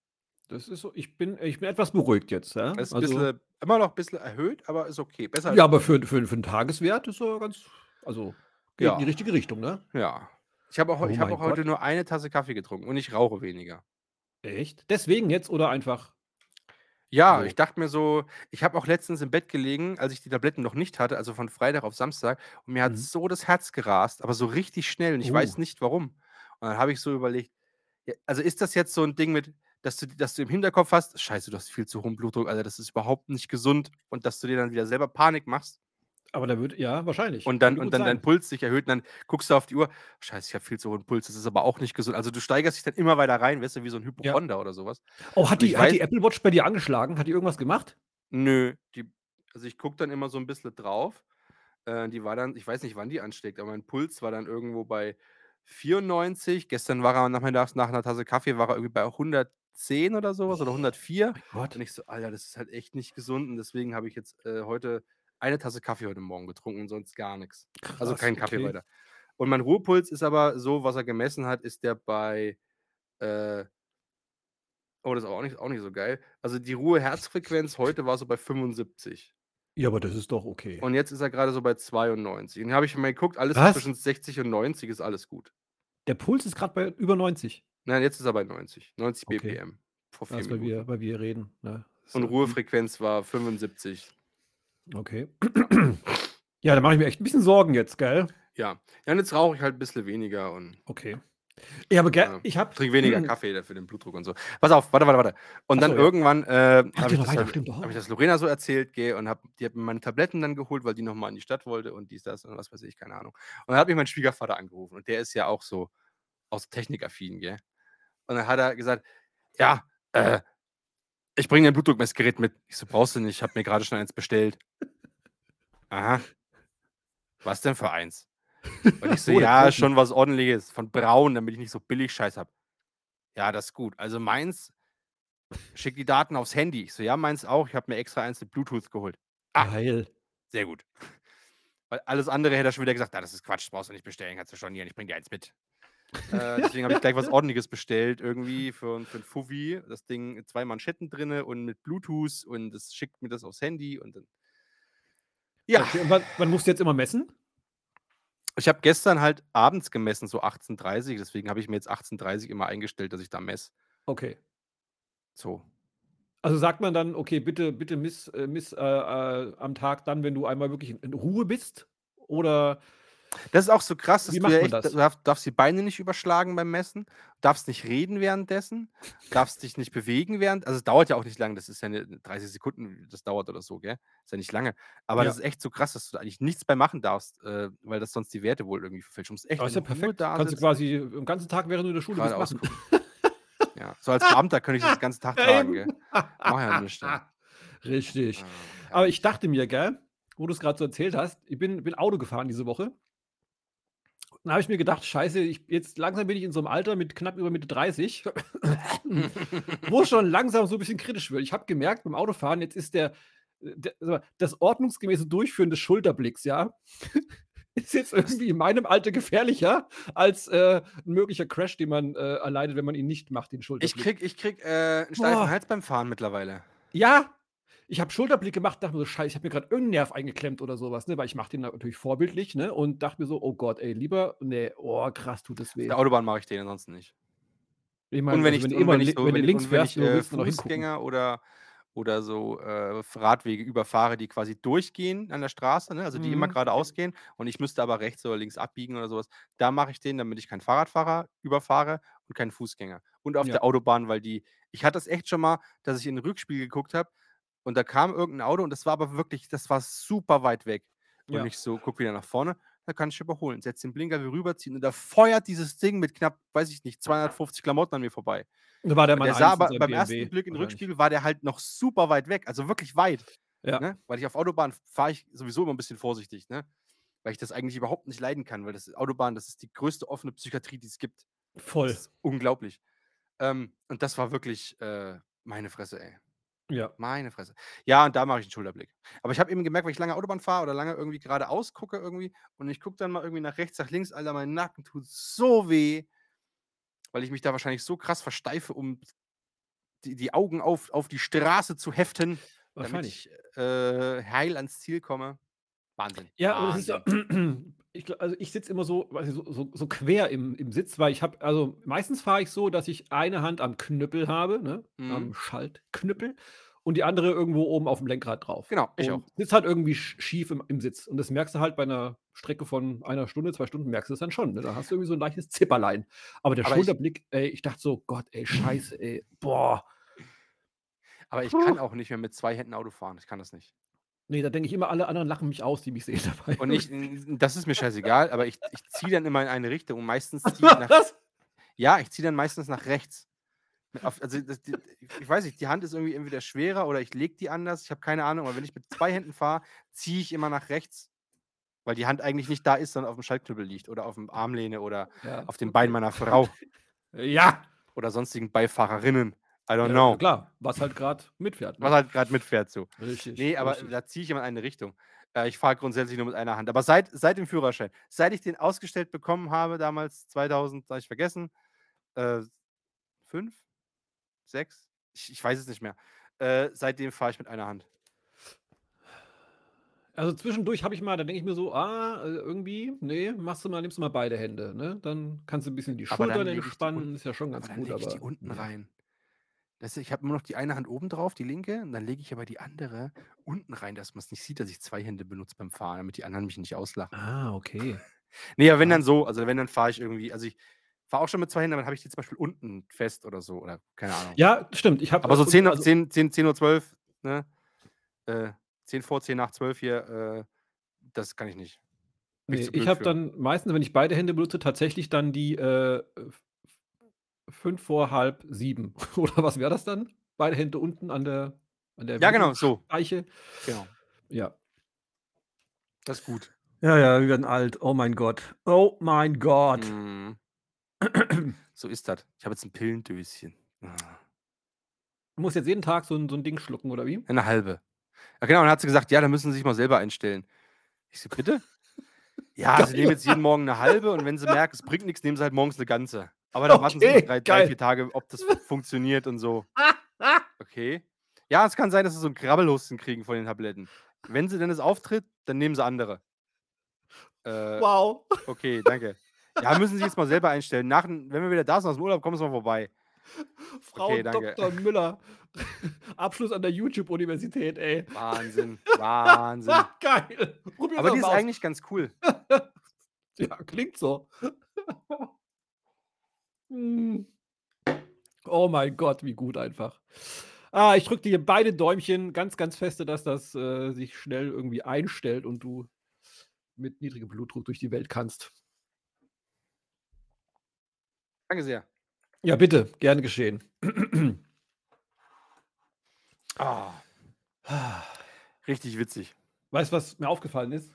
Das ist so, ich bin, ich bin etwas beruhigt jetzt. Ja? Das ist Also, bisschen, immer noch ein bisschen erhöht, aber ist okay. Besser ja, aber für, für, für einen Tageswert ist er ganz, also geht Ja. in die richtige Richtung, ne? Ja. Ich habe auch, Oh ich hab auch heute nur eine Tasse Kaffee getrunken und ich rauche weniger. Echt? Deswegen jetzt oder einfach? Ja, So. ich dachte mir so, ich habe auch letztens im Bett gelegen, als ich die Tabletten noch nicht hatte, also von Freitag auf Samstag, und mir hat Mhm. so das Herz gerast, aber so richtig schnell und ich weiß Oh. nicht warum. Und dann habe ich so überlegt, ja, also ist das jetzt so ein Ding mit, dass du, dass du im Hinterkopf hast, scheiße, du hast viel zu hohen Blutdruck, also das ist überhaupt nicht gesund und dass du dir dann wieder selber Panik machst Aber da wird, ja, wahrscheinlich. und dann, und dann dein. Puls sich erhöht und dann guckst du auf die Uhr, scheiße, ich habe viel zu hohen Puls, das ist aber auch nicht gesund. Also du steigerst dich dann immer weiter rein, weißt du, wie so ein Hypochonder oder sowas. Oh, hat die, hat weiß- die Apple Watch bei dir angeschlagen? Hat die irgendwas gemacht? Nö, die, also ich gucke dann immer so ein bisschen drauf. Äh, die war dann, ich weiß nicht, wann die anschlägt, aber mein Puls war dann irgendwo bei 94. Gestern war er nachmittags nach einer Tasse Kaffee, war er irgendwie bei 110 oder sowas oder 104. Mein Gott. Und ich so, Alter, das ist halt echt nicht gesund. Und deswegen habe ich jetzt äh, heute eine Tasse Kaffee heute Morgen getrunken und sonst gar nichts. Also Krass, kein Kaffee okay. weiter. Und mein Ruhepuls ist aber so, was er gemessen hat, ist der bei. Äh, oh, das ist aber auch nicht, auch nicht so geil. Also die Ruhe-Herzfrequenz heute war so bei 75. Ja, aber das ist doch okay. Und jetzt ist er gerade so bei 92. Und habe ich mal geguckt, alles Was? zwischen 60 und 90 ist alles gut. Der Puls ist gerade bei über 90. Nein, jetzt ist er bei 90. 90 Okay. BPM. Vor vier Das, weil, wir, weil wir reden. Ne? Und So, Ruhefrequenz war 75. Okay. ja, da mache ich mir echt ein bisschen Sorgen jetzt, gell? Ja. Ja, und jetzt rauche ich halt ein bisschen weniger und Okay. Aber gell, Ja. ich habe. trinke weniger Kaffee da für den Blutdruck und so. Pass auf, warte, warte, warte. Und dann so, ja. irgendwann äh, habe ich, das halt- hab ich das Lorena so erzählt, geh, und hab, die hat mir meine Tabletten dann geholt, weil die nochmal in die Stadt wollte und dies, das und was weiß ich, keine Ahnung. Und dann hat mich mein Schwiegervater angerufen und der ist ja auch so aus Technikaffin, gell? Und dann hat er gesagt, ja, äh, ich bringe ein Blutdruckmessgerät mit. Ich so, brauchst du nicht, ich habe mir gerade schon eins bestellt. Aha. Was denn für eins? Und ich so, Oh, ja, schon was ordentliches, von Braun, damit ich nicht so billig Scheiß habe. Ja, das ist gut. Also meins Schick die Daten aufs Handy. Ich so, ja, meins auch. Ich habe mir extra eins mit Bluetooth geholt. Ah. Geil. Sehr gut. Weil alles andere hätte er schon wieder gesagt, ah, das ist Quatsch, brauchst du nicht bestellen, kannst du schon hier, ich bring dir eins mit. Äh, deswegen habe ich gleich was ordentliches bestellt, irgendwie für, für ein Fuffi. Das Ding, zwei Manschetten drin und mit Bluetooth und es schickt mir das aufs Handy und dann. Ja. Okay, und wann, wann musst du jetzt immer messen? Ich habe gestern halt abends gemessen, so 18.30 deswegen habe ich mir jetzt 18.30 immer eingestellt, dass ich da messe. Okay. So. Also sagt man dann, okay, bitte, bitte miss, äh, miss äh, äh, am Tag dann, wenn du einmal wirklich in, in Ruhe bist? Oder das ist auch so krass, dass du ja echt, das? du darfst, darfst die Beine nicht überschlagen beim Messen, darfst nicht reden währenddessen, darfst dich nicht bewegen während, also es dauert ja auch nicht lange, das ist ja eine 30 Sekunden, das dauert oder so, gell? Ist ja nicht lange. Aber Ja. das ist echt so krass, dass du da eigentlich nichts bei machen darfst, äh, weil das sonst die Werte wohl irgendwie verfälscht. Du musst echt Aber ist ja perfekt. da Kannst du quasi den ganzen Tag, während du in der Schule bist, machen. Ja, so als Beamter könnte ich das den ganzen Tag tragen, gell? Mach ja nichts. Ja. Richtig. Ah, Aber ich dachte mir, gell, wo du es gerade so erzählt hast, ich bin, bin Auto gefahren diese Woche. Dann habe ich mir gedacht, scheiße, ich, jetzt langsam bin ich in so einem Alter mit knapp über Mitte 30, wo es schon langsam so ein bisschen kritisch wird. Ich habe gemerkt beim Autofahren, jetzt ist der, der das ordnungsgemäße Durchführen des Schulterblicks, ja, ist jetzt irgendwie in meinem Alter gefährlicher als äh, ein möglicher Crash, den man äh, erleidet, wenn man ihn nicht macht, den Ich Schulterblick. krieg, ich krieg äh, einen steifen Boah. Hals beim Fahren mittlerweile. Ja, ich habe Schulterblick gemacht, dachte mir so, scheiße, ich habe mir gerade irgendeinen Nerv eingeklemmt oder sowas, ne, weil ich mache den natürlich vorbildlich, ne, und dachte mir so, oh Gott, ey, lieber, ne, oh, krass, tut das Auf weh. der Autobahn mache ich den ansonsten nicht. Ich meine, Und wenn also, ich, wenn du immer wenn ich, so, wenn du wenn ich, links fährst, ich du äh, willst du noch. Fußgänger oder, oder so äh, Radwege überfahre, die quasi durchgehen an der Straße, ne? also die immer Mhm. geradeaus gehen und ich müsste aber rechts oder links abbiegen oder sowas, da mache ich den, damit ich keinen Fahrradfahrer überfahre und keinen Fußgänger. Und auf Ja. der Autobahn, weil die, ich hatte das echt schon mal, dass ich in den Rückspiegel geguckt habe und da kam irgendein Auto und das war aber wirklich, das war super weit weg. Und Ja. ich so, guck wieder nach vorne, da kann ich überholen. Setz den Blinker wie rüberziehen und da feuert dieses Ding mit knapp, weiß ich nicht, 250 Klamotten an mir vorbei. Da war der Mann der sah 1 in aber beim BMW ersten Blick in den. Rückspiegel war der halt noch super weit weg, also wirklich weit. Ja. Ne? Weil ich auf Autobahn fahre ich sowieso immer ein bisschen vorsichtig, ne? Weil ich das eigentlich überhaupt nicht leiden kann, weil das Autobahn, das ist die größte offene Psychiatrie, die es gibt. Das Voll. ist unglaublich. Ähm, und das war wirklich äh, meine Fresse, ey. Ja. Meine Fresse. Ja, und da mache ich einen Schulterblick. Aber ich habe eben gemerkt, weil ich lange Autobahn fahre oder lange irgendwie geradeaus gucke irgendwie und ich gucke dann mal irgendwie nach rechts, nach links, Alter, mein Nacken tut so weh, weil ich mich da wahrscheinlich so krass versteife, um die, die Augen auf, auf die Straße zu heften, damit ich äh, heil ans Ziel komme. Wahnsinn. Ja, Wahnsinn. ich, also ich sitze immer so, ich, so, so, so quer im, im Sitz, weil ich habe, also meistens fahre ich so, dass ich eine Hand am Knüppel habe, ne, am Mhm. Schaltknüppel und die andere irgendwo oben auf dem Lenkrad drauf. Genau, ich und auch. sitzt halt irgendwie sch- schief im, im Sitz. Und das merkst du halt bei einer Strecke von einer Stunde, zwei Stunden, merkst du es dann schon. Ne? Da hast du irgendwie so ein leichtes Zipperlein. Aber der Aber ich, Schulterblick, ey, ich dachte so, Gott, ey, scheiße, ey, boah. aber ich kann auch nicht mehr mit zwei Händen Auto fahren. Ich kann das nicht. Nee, da denke ich immer, alle anderen lachen mich aus, die mich sehen dabei. Und ich, das ist mir scheißegal, aber ich, ich ziehe dann immer in eine Richtung und meistens ziehe ich nach, Was? ja, ich ziehe dann meistens nach rechts. Auf, also das, die, ich weiß nicht, die Hand ist irgendwie entweder schwerer oder ich lege die anders, ich habe keine Ahnung, aber wenn ich mit zwei Händen fahre, ziehe ich immer nach rechts, weil die Hand eigentlich nicht da ist, sondern auf dem Schaltknüppel liegt oder auf dem Armlehne oder Ja, auf dem Bein meiner Frau Ja, oder sonstigen Beifahrerinnen. I don't ja, know. klar, was halt gerade mitfährt. Was Ne? halt gerade mitfährt so. Richtig. Nee, aber richtig. da ziehe ich immer in eine Richtung. Äh, ich fahre grundsätzlich nur mit einer Hand. Aber seit, seit dem Führerschein, seit ich den ausgestellt bekommen habe, damals 2000, habe ich vergessen, äh, fünf, sechs, ich, ich weiß es nicht mehr. Äh, seitdem fahre ich mit einer Hand. Also zwischendurch habe ich mal, da denke ich mir so, ah, äh, irgendwie, nee, machst du mal, nimmst du mal beide Hände, ne? Dann kannst du ein bisschen die Aber dann Schultern die entspannen, ist ja schon aber ganz dann gut, lege ich die aber unten rein. Das, ich habe nur noch die eine Hand oben drauf, die linke, und dann lege ich aber die andere unten rein, dass man es nicht sieht, dass ich zwei Hände benutze beim Fahren, damit die anderen mich nicht auslachen. Ah, okay. Nee, aber wenn dann so, also wenn dann fahre ich irgendwie, also ich fahre auch schon mit zwei Händen, aber dann habe ich die zum Beispiel unten fest oder so, oder keine Ahnung. Ja, stimmt. Ich habe Aber so äh, 10, also, 10, 10, 10 Uhr 12, ne? Äh, 10 vor, 10 nach 12 hier, äh, das kann ich nicht. Nee, ich habe dann meistens, wenn ich beide Hände benutze, tatsächlich dann die äh, f- fünf vor halb sieben. Oder was wäre das dann? Beide Hände unten an der, an der Ja, genau, so. Winkelspeiche. Genau. Ja. Das ist gut. Ja, ja, wir werden alt. Oh mein Gott. Oh mein Gott. Mhm. so ist das. Ich habe jetzt ein Pillendöschen. Ah. Du musst jetzt jeden Tag so 'n so 'n Ding schlucken oder wie? Eine halbe. Ja, genau, und dann hat sie gesagt: „Ja, da müssen Sie sich mal selber einstellen.“ Ich so: „Bitte?“ Ja, sie nehmen jetzt jeden Morgen eine halbe und wenn sie merken, es bringt nichts, nehmen sie halt morgens eine ganze. Aber dann warten sie Okay, nicht drei, drei, vier Tage, ob das funktioniert und so. Okay. Ja, es kann sein, dass sie so 'n Krabbelhusten kriegen von den Tabletten. Wenn sie denn es auftritt, dann nehmen sie andere. Äh, Wow. okay, danke. Ja, müssen Sie jetzt mal selber einstellen. Nach wenn wir wieder da sind aus'm Urlaub, kommen Sie mal vorbei. Frau Okay, danke. Doktor Müller. Abschluss an der YouTube-Universität, ey. Wahnsinn, Wahnsinn. Geil. Probier's Aber die ist aus. eigentlich ganz cool. Ja, klingt so. Hm. Oh mein Gott, wie gut einfach. Ah, ich drücke dir beide Däumchen ganz, ganz feste, dass das, äh, sich schnell irgendwie einstellt und du mit niedrigem Blutdruck durch die Welt kannst. Danke sehr. Ja, bitte, gern geschehen. Ah, richtig witzig, Weißt du, was mir aufgefallen ist?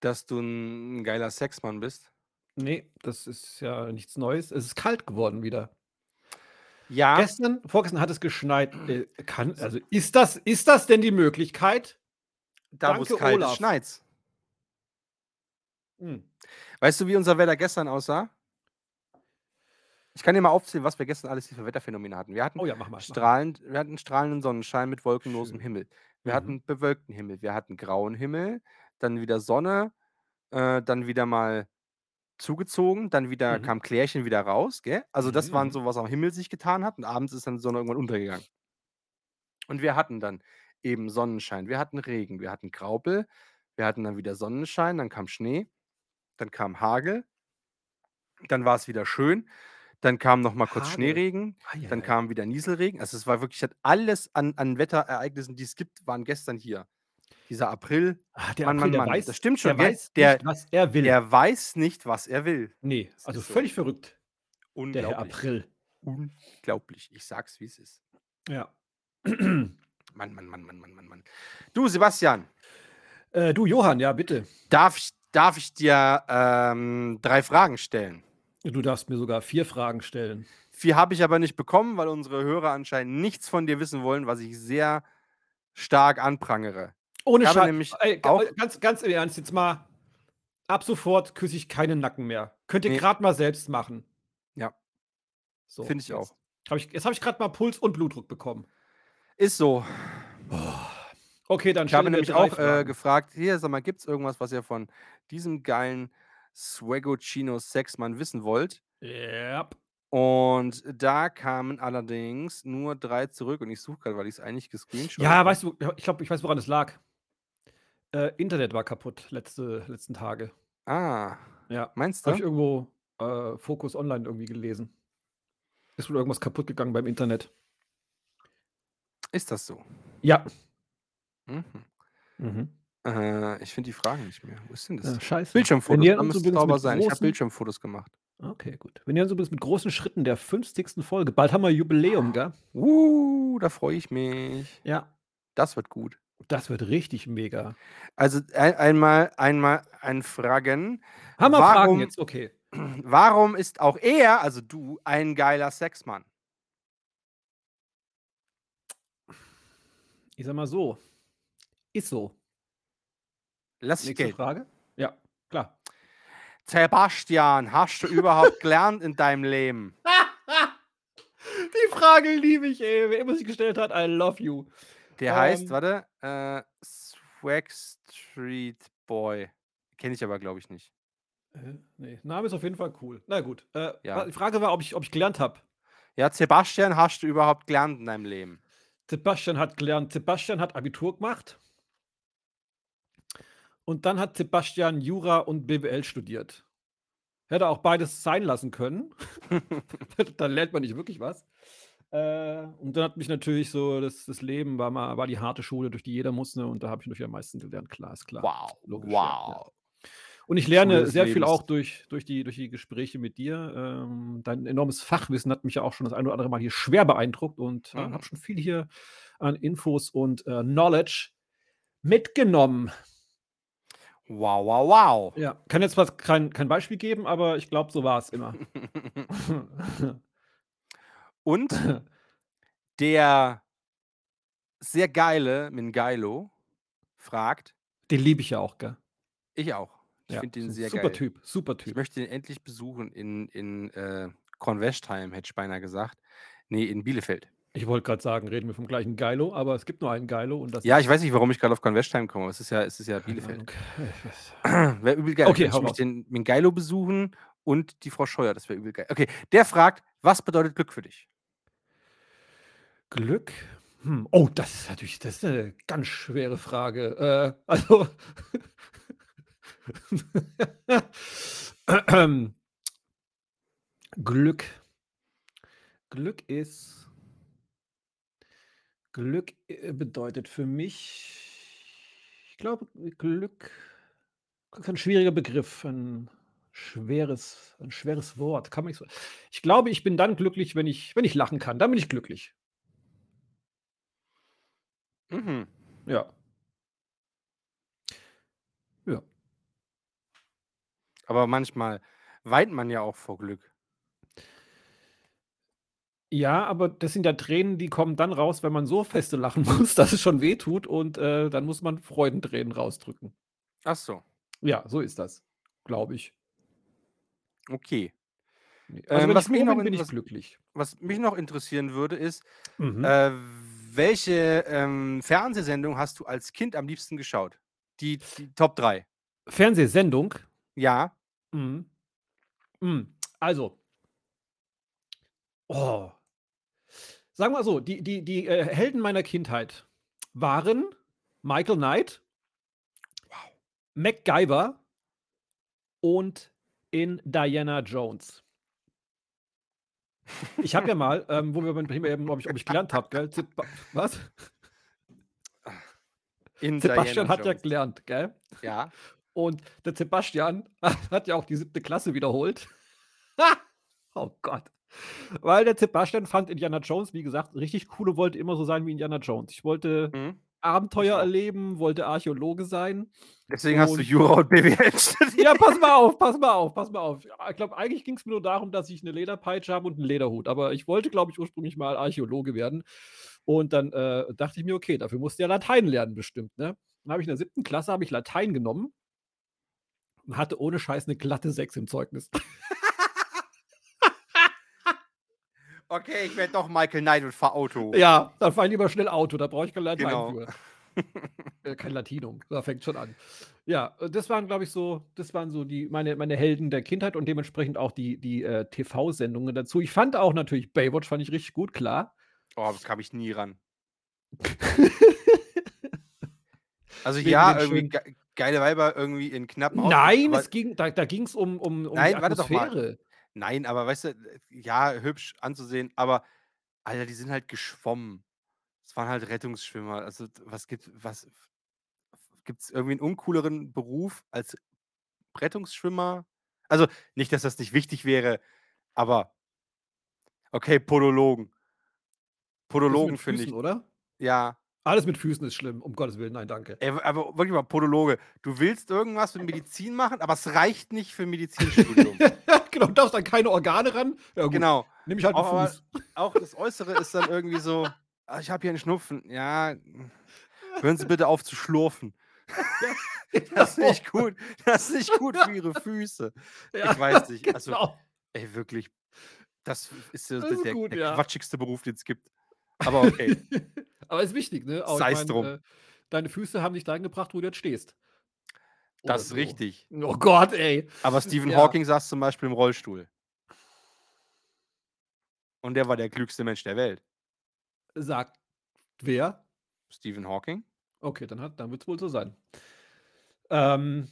dass du 'n geiler Sexmann bist. Ne, das ist ja nichts Neues. Es ist kalt geworden wieder. Ja. Gestern vorgestern hat es geschneit. Äh, kann also, ist das ist das denn die Möglichkeit? Da, wo's Danke, kalt Olaf. ist, schneit's. Hm. Weißt du, wie unser Wetter gestern aussah? Ich kann dir mal aufzählen, was wir gestern alles hier für Wetterphänomene hatten. Wir hatten Oh ja, mach mal, mach mal. strahlend wir hatten strahlenden Sonnenschein mit wolkenlosem Schön. Himmel. Wir Mhm. hatten bewölkten Himmel, wir hatten grauen Himmel, dann wieder Sonne, äh, dann wieder mal zugezogen, dann wieder Mhm. kam Klärchen wieder raus, gell? Also, das Mhm, waren so, was am Himmel sich getan hat und abends ist dann die Sonne irgendwann untergegangen. Und wir hatten dann eben Sonnenschein, wir hatten Regen, wir hatten Graupel, wir hatten dann wieder Sonnenschein, dann kam Schnee, dann kam Hagel, dann war's wieder schön, dann kam noch mal kurz Hagel. Schneeregen, ei, dann kam wieder Nieselregen. Also, es war wirklich alles an an Wetterereignissen, die es gibt, waren gestern hier. Dieser April, Ah, der Mann, April, Mann, der Mann. weiß Das stimmt der schon, gell? weiß Der nicht, was er will. der weiß nicht, was er will. Ne, Das also ist so. völlig verrückt, der Herr Unglaublich. April. Unglaublich. Ich sag's, wie's ist. Ja. Mann, Mann, Mann, Mann, Mann, Mann, Mann. Du, Sebastian, Äh, du, Johann, ja, bitte. darf ich darf ich dir, ähm, 3 Fragen stellen? Du darfst mir sogar 4 Fragen stellen. 4 habe ich aber nicht bekommen, weil unsere Hörer anscheinend nichts von dir wissen wollen, was ich sehr stark anprangere. Ohne Ich habe Schei nämlich ey, ganz ganz im Ernst jetzt mal, ab sofort küsse ich keinen Nacken mehr. Könnt ihr Ne. grad mal selbst machen. Ja. So, Finde ich jetzt auch. habe ich jetzt habe ich grad mal Puls und Blutdruck bekommen. Ist so. Okay, dann Ich habe nämlich 3 auch, äh, gefragt: „Hier, sag mal, gibt's irgendwas, was ihr von diesem geilen Swaggocino Sexmann wissen wollt?“ Jap. Und da kamen allerdings nur 3 zurück und ich suche grad, weil ich's eigentlich gescreenshottet Ja, weißt du, ich glaube, ich weiß, woran es lag. Äh, Internet war kaputt letzte letzten Tage. Ah, Ja, meinst habe ich du? irgendwo, äh, Focus Online irgendwie gelesen. Ist wohl irgendwas kaputt gegangen beim Internet. Ist das so? Ja. Mhm. Mhm. Äh, ich finde die Fragen nicht mehr. Wo ist denn das? Ja, scheiße. Bildschirmfotos, da müsste sauber sein. Ich habe Bildschirmfotos gemacht. Okay, gut. Wenn ihr uns übrigens mit großen Schritten der 50. Folge bald haben wir Jubiläum, gell? Uh, da freue ich mich. Ja. Das wird gut. Das wird richtig mega. Also, ein einmal einmal ein Fragen. Haben wir Fragen Warum jetzt? Okay. warum ist auch er, also du, ein geiler Sexmann? Ich sage mal so, ist so. Lass Nächste gelten. Frage? Ja, klar. Sebastian, hast du überhaupt gelernt in deinem Leben? Die Frage liebe ich, ey. Wer immer sie gestellt hat, I love you. Der heißt, Ähm warte, äh, Swag Street Boy. Kenne ich aber, glaube ich, nicht. Äh, ne, Name ist auf jeden Fall cool. Na gut, äh, Ja. die Frage war, ob ich ob ich gelernt habe. Ja, Sebastian, hast du überhaupt gelernt in deinem Leben? Sebastian hat gelernt Sebastian hat Abitur gemacht. Und dann hat Sebastian Jura und BWL studiert. Hätte auch beides sein lassen können. Dann lernt man nicht wirklich was. Äh, und dann hat mich natürlich so das das Leben war mal war die harte Schule, durch die jeder musste und da habe ich natürlich am meisten gelernt, klar, ist klar. Wow, Logisch, ja, ja. wow. Und ich lerne sehr viel Lebens. auch durch durch die durch die Gespräche mit dir. Ähm, dein enormes Fachwissen hat mich ja auch schon das ein oder andere Mal hier schwer beeindruckt und, äh, Mhm. habe schon viel hier an Infos und, äh, Knowledge mitgenommen. Wow, wow, wow. Ja, kann jetzt was kein kein Beispiel geben, aber ich glaube, so war es immer. Und Der sehr geile Mingailo fragt, Den liebe ich ja auch, gell? ich auch. Ich Ja, finde den sehr super geil. Typ, super Ich Typ. möchte ihn endlich besuchen in in, äh, Kornwestheim, hätte ich beinahe gesagt. Ne, in Bielefeld. Ich wollte grad sagen, reden wir vom gleichen Geilo, aber es gibt nur einen Geilo und das Ja, ich weiß nicht, warum ich grad auf Kornwestheim komme. Es ist ja es ist ja Bielefeld. Ich Wäre übel geil. Okay, ich mich raus. den Mingailo besuchen und die Frau Scheuer, das wäre übel geil. Okay, der fragt: „Was bedeutet Glück für dich?“ Glück? Hm, oh, das ist natürlich das ist 'ne ganz schwere Frage. Äh, also Glück. Glück ist Glück, äh, bedeutet für mich ich glaube, Glück ist 'n schwieriger Begriff, 'n schweres 'n schweres Wort. Kann man nicht so ich glaube, ich bin dann glücklich, wenn ich wenn ich lachen kann, dann bin ich glücklich. Mhm. Ja. Ja. Aber manchmal weint man ja auch vor Glück. Ja, aber das sind ja Tränen, die kommen dann raus, wenn man so feste lachen muss, dass es schon wehtut und, äh, dann muss man Freudentränen rausdrücken. Ach so. Ja, so ist das, glaube ich. Okay. Also Ähm, wenn was ich mich froh noch bin, in bin ich was glücklich. was mich noch interessieren würde, ist, Mhm. äh, welche, ähm, Fernsehsendung hast du als Kind am liebsten geschaut? Die die Top 3. Fernsehsendung? Ja. Mhm. Hm, also Oh. Sagen wir so, die die die, äh, Helden meiner Kindheit waren Michael Knight Wow. MacGyver und Indiana Jones. Ich habe ja mal, ähm, wo wir beim Thema eben, ob ich ob ich gelernt habe, gell? Seba was? Indiana Sebastian hat ja gelernt, gell? Ja. Und der Sebastian hat ja auch die 7. Klasse wiederholt. Oh Gott. Weil der Sebastian fand Indiana Jones, wie gesagt, richtig cool und wollte immer so sein wie Indiana Jones. Ich wollte Mhm. Abenteuer auch. erleben, wollte Archäologe sein. Deswegen hast du Und Jura und BWL studiert. Ja, pass mal auf, pass mal auf, pass mal auf. Ich glaube, eigentlich ging's mir nur darum, dass ich 'ne Lederpeitsche habe und 'n Lederhut, aber ich wollte, glaube ich, ursprünglich mal Archäologe werden. Und dann, äh, dachte ich mir: „Okay, dafür musst du ja Latein lernen bestimmt“, ne? Dann habe ich in der 7. Klasse habe ich Latein genommen und hatte ohne Scheiß 'ne glatte 6 im Zeugnis. Okay, ich werde doch Michael Knight und fahre Auto. Ja, dann fahre ich lieber schnell Auto, da brauche ich kein Latein Genau. für. Äh, kein Latinum, da fängt's schon an. Ja, äh, das waren, glaube ich, so das waren so die meine meine Helden der Kindheit und dementsprechend auch die die, äh, TV-Sendungen dazu. Ich fand auch natürlich Baywatch fand ich richtig gut, klar. Oh, kam ich nie ran. Also Wegen ja, irgendwie ge geile Weiber irgendwie in knappen Outfits, Nein, es ging da da ging's um um um die Nein, mal. Atmosphäre. Nein, aber weißt du, äh, ja, hübsch anzusehen, aber Alter, die sind halt geschwommen. Es waren halt Rettungsschwimmer. Also, was gibt was gibt's irgendwie 'n uncooleren Beruf als Rettungsschwimmer? Also, nicht, dass das nicht wichtig wäre, aber okay, Podologen. Podologen finde ich oder? ja. Alles mit Füßen ist schlimm, um Gottes Willen, nein, danke. Ey, aber wirklich mal Podologe. Du willst irgendwas mit Medizin machen, aber es reicht nicht für Medizinstudium. Genau, darfst an keine Organe ran. Ja Genau. nehme ich halt Auch Fuß. auch das Äußere ist dann irgendwie so: „Ah, ich habe hier 'n Schnupfen.“ Ja, hören Sie bitte auf zu schlurfen. Das ist genau. nicht gut. Das ist nicht gut für Ihre Füße. Ja, Ich weiß nicht. Also, genau. ey, wirklich, das ist Das der ist der gut, der ja. quatschigste Beruf, den's gibt. Aber okay. Aber ist wichtig, ne? Sei's meine, drum. äh, deine Füße haben dich dahin gebracht, wo du jetzt stehst. Das ist richtig. Oh Gott, ey. Aber Stephen Ja. Hawking saß zum Beispiel im Rollstuhl. Und der war der klügste Mensch der Welt. Sagt wer? Stephen Hawking? Okay, dann hat dann wird's wohl so sein. Ähm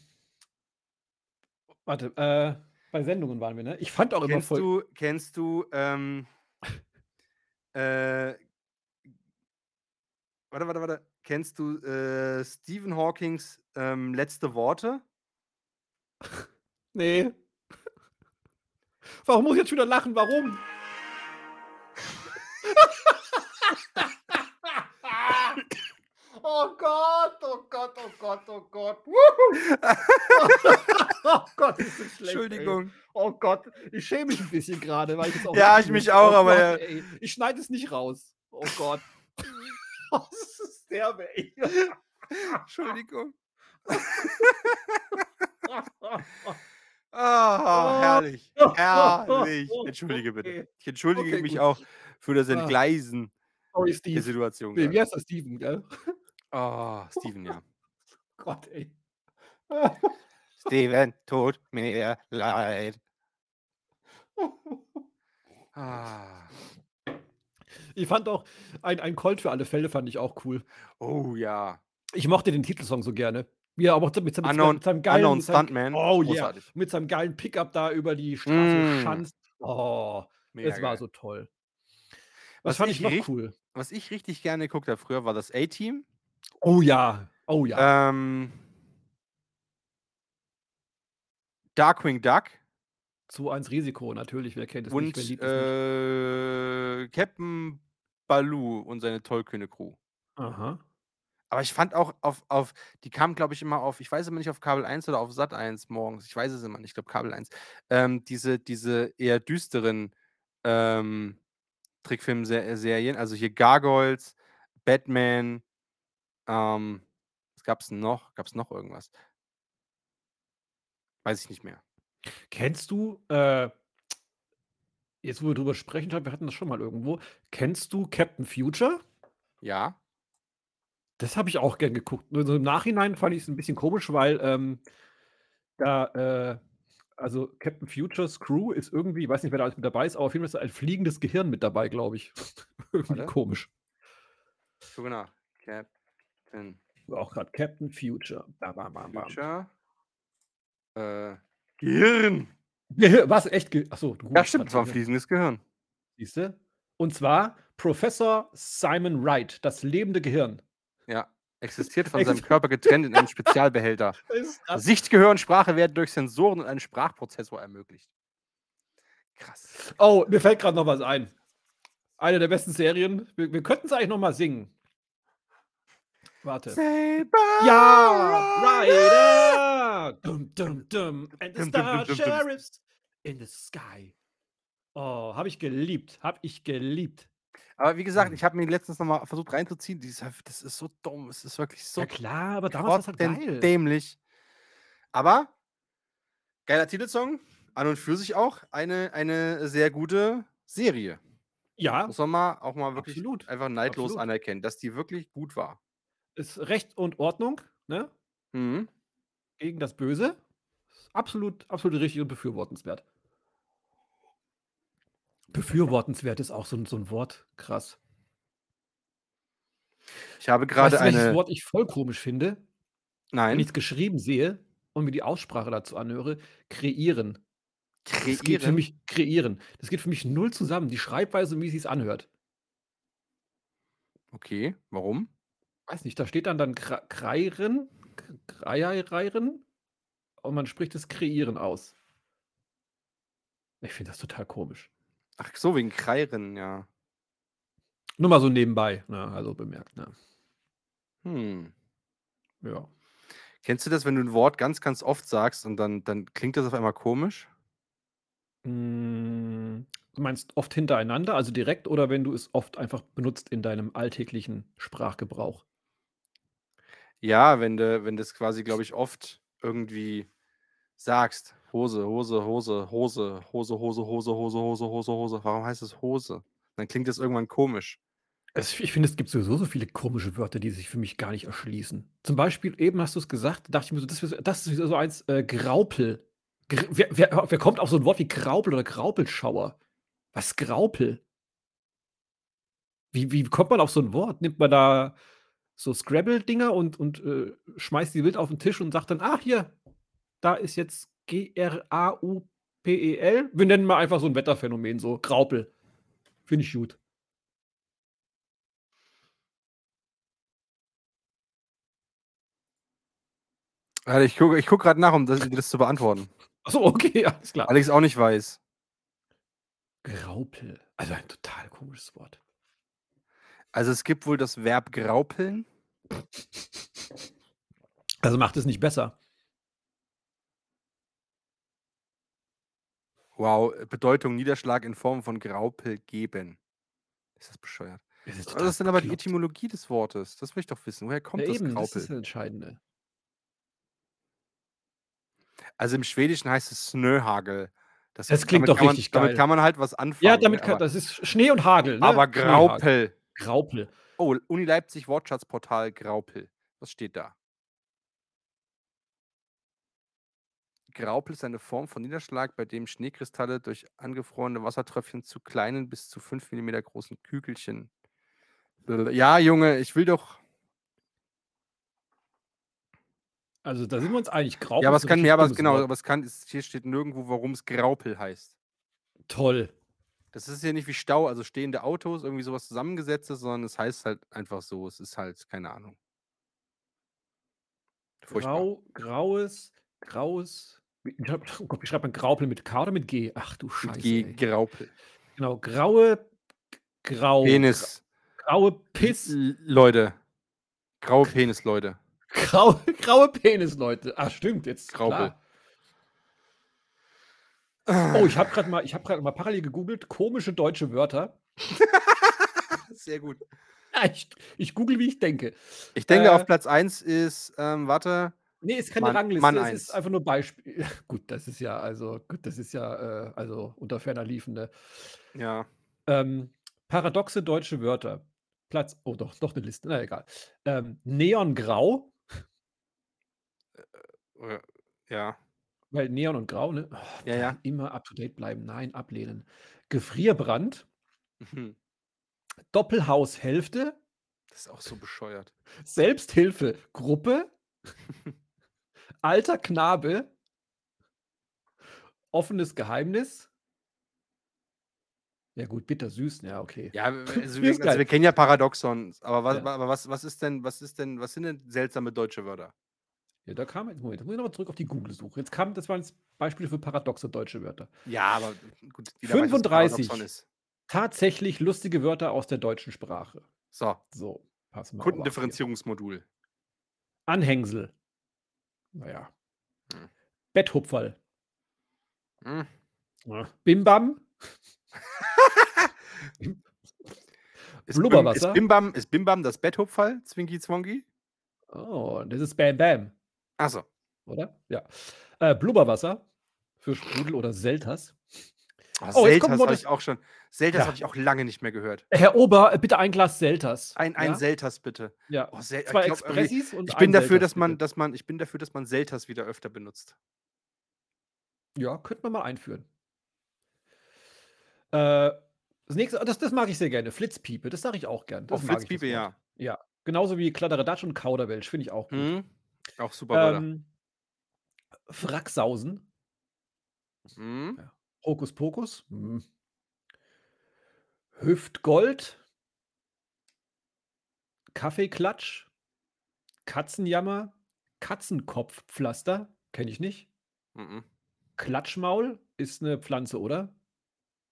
warte, äh, bei Sendungen waren wir, ne? Ich fand auch immer Kennst voll du kennst du, ähm äh warte, warte, warte. Kennst du, äh, Stephen Hawkings, ähm, letzte Worte? Ne. Warum muss ich jetzt wieder lachen? Warum? Oh Gott, oh Gott, oh Gott, oh Gott. Oh Gott, ist das schlecht, ey. Entschuldigung. Oh Gott, ich schäme mich 'n bisschen grade, weil ich auch Ja, ich mich auch, Oh aber Gott, ja ey. Ich schneide es nicht raus. Oh Gott. derbe, ey. Entschuldigung. Ah, herrlich. Herrlich. Entschuldige bitte. Ich entschuldige Okay, mich gut. auch für das Ah. Entgleisen Sorry, der Steve. Situation. Nee, wie heißt das Steven, gell? Oh, Steven, ja. Gott, ey. Steven, tut mir leid. Ah. Ich fand auch, ein, ein Colt für alle Fälle fand ich auch cool. Oh ja. Ich mochte den Titelsong so gerne. Er aber mit, seinem- mit, Unknown, mit seinem geilen, mit seinem, Stuntman. oh yeah, mit seinem geilen Pickup da über die Straße Mm. schanzt. Oh, Mega es war geil. so toll. Was, Was fand ich ich noch cool? Was ich richtig gerne geguckt habe früher, war das A-Team. Oh ja, oh ja. Ähm, Darkwing Duck 2-1 Risiko, natürlich, wer kennt es nicht, und nicht. äh, Captain Baloo und seine tollkühne Crew. Aha. Aber ich fand auch auf, auf die kamen, glaube ich, immer auf, ich weiß immer nicht, auf Kabel 1 oder auf Sat 1 morgens. Ich weiß es immer nicht, ich glaube Kabel 1. Ähm, diese, diese eher düsteren ähm, Trickfilmserien, also hier Gargoyles, Batman, ähm, was gab es noch? Gab es noch irgendwas? Weiß ich nicht mehr. Kennst du, äh, jetzt wo wir drüber sprechen, ich glaub, wir hatten das schon mal irgendwo, kennst du Captain Future? Ja. Das habe ich auch gern geguckt. Nur so im Nachhinein fand ich es ein bisschen komisch, weil ähm, da, äh, also Captain Futures Crew ist irgendwie, ich weiß nicht, wer da alles mit dabei ist, aber auf jeden Fall ist da ein fliegendes Gehirn mit dabei, glaube ich. irgendwie komisch. Gucke nach. Captain Auch gerade Captain Future. Bam, bam, bam. Future. Äh, Gehirn. Was? Echt? Ge Achso, du Ja, stimmt, es war ein fließendes Gehirn. Siehst du? Und zwar Professor Simon Wright, das lebende Gehirn. Ja. Existiert von seinem Körper getrennt in einem Spezialbehälter. Sicht, Gehör und Sprache werden durch Sensoren und einen Sprachprozessor ermöglicht. Krass. Oh, mir fällt gerade noch was ein. Eine der besten Serien. Wir, wir könnten es eigentlich noch mal singen. Warte. Saber Ja! Dum, dum. And the Star. Sheriffs in the sky. Oh, habe ich geliebt. Habe ich geliebt. Aber wie gesagt, Mhm. ich habe mir letztens nochmal versucht reinzuziehen. Das ist so dumm. Es ist wirklich so ja klar, aber damals war es halt geil. dämlich. Aber geiler Titelsong. An und für sich auch eine, eine sehr gute Serie. Ja, Muss man mal auch mal wirklich Absolut. einfach neidlos Absolut. anerkennen, dass die wirklich gut war. ist Recht und Ordnung, ne? Mhm. Gegen das Böse. Absolut, absolut richtig und befürwortenswert. Befürwortenswert ist auch so, ein- so ein Wort. Krass. Ich habe Weißt gerade du, eine. Wort ich voll komisch finde? Wenn Nein, ich es geschrieben sehe und mir die Aussprache dazu anhöre, kreieren. Das geht für kreieren. mich kreieren. Das geht für mich null zusammen. Die Schreibweise und wie sie es anhört. Okay, warum? Weiß nicht, da steht dann dann kreieren, kreieren und man spricht es kreieren aus. Ich finde das total komisch. Ach so, wegen Kreiren, ja. Nur mal so nebenbei, ne? also bemerkt. Ne? Hm. Ja. Kennst du das, wenn du ein Wort ganz, ganz oft sagst und dann, dann klingt das auf einmal komisch? Mm, Du meinst oft hintereinander, also direkt, oder wenn du es oft einfach benutzt in deinem alltäglichen Sprachgebrauch? Ja, wenn du, wenn das quasi, glaube ich, oft irgendwie sagst. Hose, Hose, Hose, Hose, Hose, Hose, Hose, Hose, Hose, Hose, Hose. Warum heißt es Hose? Dann klingt das irgendwann komisch. Es, ich finde, es gibt sowieso so viele komische Wörter, die sich für mich gar nicht erschließen. Zum Beispiel, eben hast du es gesagt, dachte ich mir so, das, ist- das ist so eins, äh, Graupel. Gr wer, wer, wer kommt auf so ein Wort wie Graupel oder Graupelschauer? Was Graupel? Wie, wie kommt man auf so ein Wort? Nimmt man da so Scrabble-Dinger und, und äh, schmeißt die wild auf den Tisch und sagt dann, ach hier, da ist jetzt G-R-A-U-P-E-L. Wir nennen mal einfach so ein Wetterphänomen, so Graupel. Finde ich gut. Warte, ich gucke ich guck gerade nach, um das, das zu beantworten. Achso, okay, alles klar. Weil ich es auch nicht weiß. Graupel. Also ein total komisches Wort. Also es gibt wohl das Verb graupeln. Also macht es nicht besser. Wow, Bedeutung Niederschlag in Form von Graupel geben. Ist das bescheuert? Es ist Was ist denn aber die. Etymologie des Wortes? Das will ich doch wissen. Woher Ja, kommt das eben, das ist Graupel? das Entscheidende. Also im Schwedischen heißt es Snöhagel. Das, Das klingt doch kann man, richtig Damit geil. kann man halt was anfangen. Ja, damit kann, das ist Schnee und Hagel, ne? aber. Graupel. Graupel. Oh, Uni Leipzig Wortschatzportal Graupel. Was steht da? Graupel ist eine Form von Niederschlag, bei dem Schneekristalle durch angefrorene Wassertröpfchen zu kleinen bis zu 5 mm großen Kügelchen. Ja, Junge, ich will doch. Also da sind wir uns einig. Graupel Ja, aber ist es ein kann mir, aber genau, aber es kann, hier steht nirgendwo, warum es Graupel heißt. Toll. Das ist ja nicht wie Stau, also stehende Autos, irgendwie sowas zusammengesetztes, sondern es heißt halt einfach so. Es ist halt, keine Ahnung. Furchtbar. Grau, graues, graues. Oh Gott, wie schreibt man Graupel mit K oder mit G? Ach du Mit Scheiße. G, ey. Graupel. Genau, graue, grau. Penis. Graue Piss. Leute. Graue Penis, Leute. Graue, graue Penis, Leute. Ach, stimmt, jetzt. Graupel. Klar. Oh, ich habe gerade mal, ich habe gerade mal parallel gegoogelt, komische deutsche Wörter. Sehr gut. Ja, ich, ich google, wie ich denke. Ich denke, Äh, auf Platz 1 ist, ähm, warte, Nee, ist keine Mann- Rangliste, Mann es eins. ist einfach nur Beispiel. Gut, das ist ja, also, gut, das ist ja, äh, also unter ferner Liefende. ja. Ähm, paradoxe deutsche Wörter. Platz, oh doch, doch eine Liste, na egal. Ähm, Neongrau, äh, Ja. Weil Neon und Grau, ne? Oh, Ja, ja. Immer up to date bleiben, nein, ablehnen. Gefrierbrand, Mhm. Doppelhaushälfte, Das ist auch so bescheuert. Selbsthilfegruppe, alter Knabe, offenes Geheimnis. Ja, gut, bittersüß, ja, okay. Ja, also, wir, also wir kennen ja Paradoxons, aber was, Ja. aber was, was ist denn, was ist denn, was sind denn seltsame deutsche Wörter? Ja, da kam jetzt, Moment, da muss ich nochmal zurück auf die Google-Suche. Jetzt kam, das waren jetzt Beispiele für paradoxe deutsche Wörter. Ja, aber gut, jeder weiß, was 35. Paradoxon ist. Tatsächlich lustige Wörter aus der deutschen Sprache. So, So, passen wir aber auf hier. Kundendifferenzierungsmodul. Anhängsel. Naja. Hm. Betthupferl. Hm. Ja. Bimbam. Ist Blubberwasser? Bim, ist, Bimbam, ist Bimbam das Betthupferl, Zwinki Zwonki? Oh, das ist Bam Bam, Achso. oder? Ja. Äh, Blubberwasser für Sprudel oder Selters. Oh, Oh, jetzt kommt Selters habe ich auch schon. Selters Ja. habe ich auch lange nicht mehr gehört. Herr Ober, äh, bitte ein Glas Selters. Ein, ein ja? Selters bitte. Ja. Oh, Sel Zwei ich, glaub, Expressis und ich bin dafür, Selters, dass man, bitte. dass man, ich bin dafür, dass man Selters wieder öfter benutzt. Ja, könnte man mal einführen. Äh, das nächste, das, das mag ich sehr gerne. Flitzpiepe, das sage ich auch gern. Das Auch mag ich, das Flitzpiepe, ja. Ja, genauso wie Kladderadatsch und Kauderwelsch, finde ich auch gut. Hm? Auch super. Ähm, Fracksausen, Hm? Hokuspokus, hm. Hüftgold, Kaffeeklatsch, Katzenjammer, Katzenkopfpflaster, kenne ich nicht. Mhm. Klatschmaul ist eine Pflanze, oder?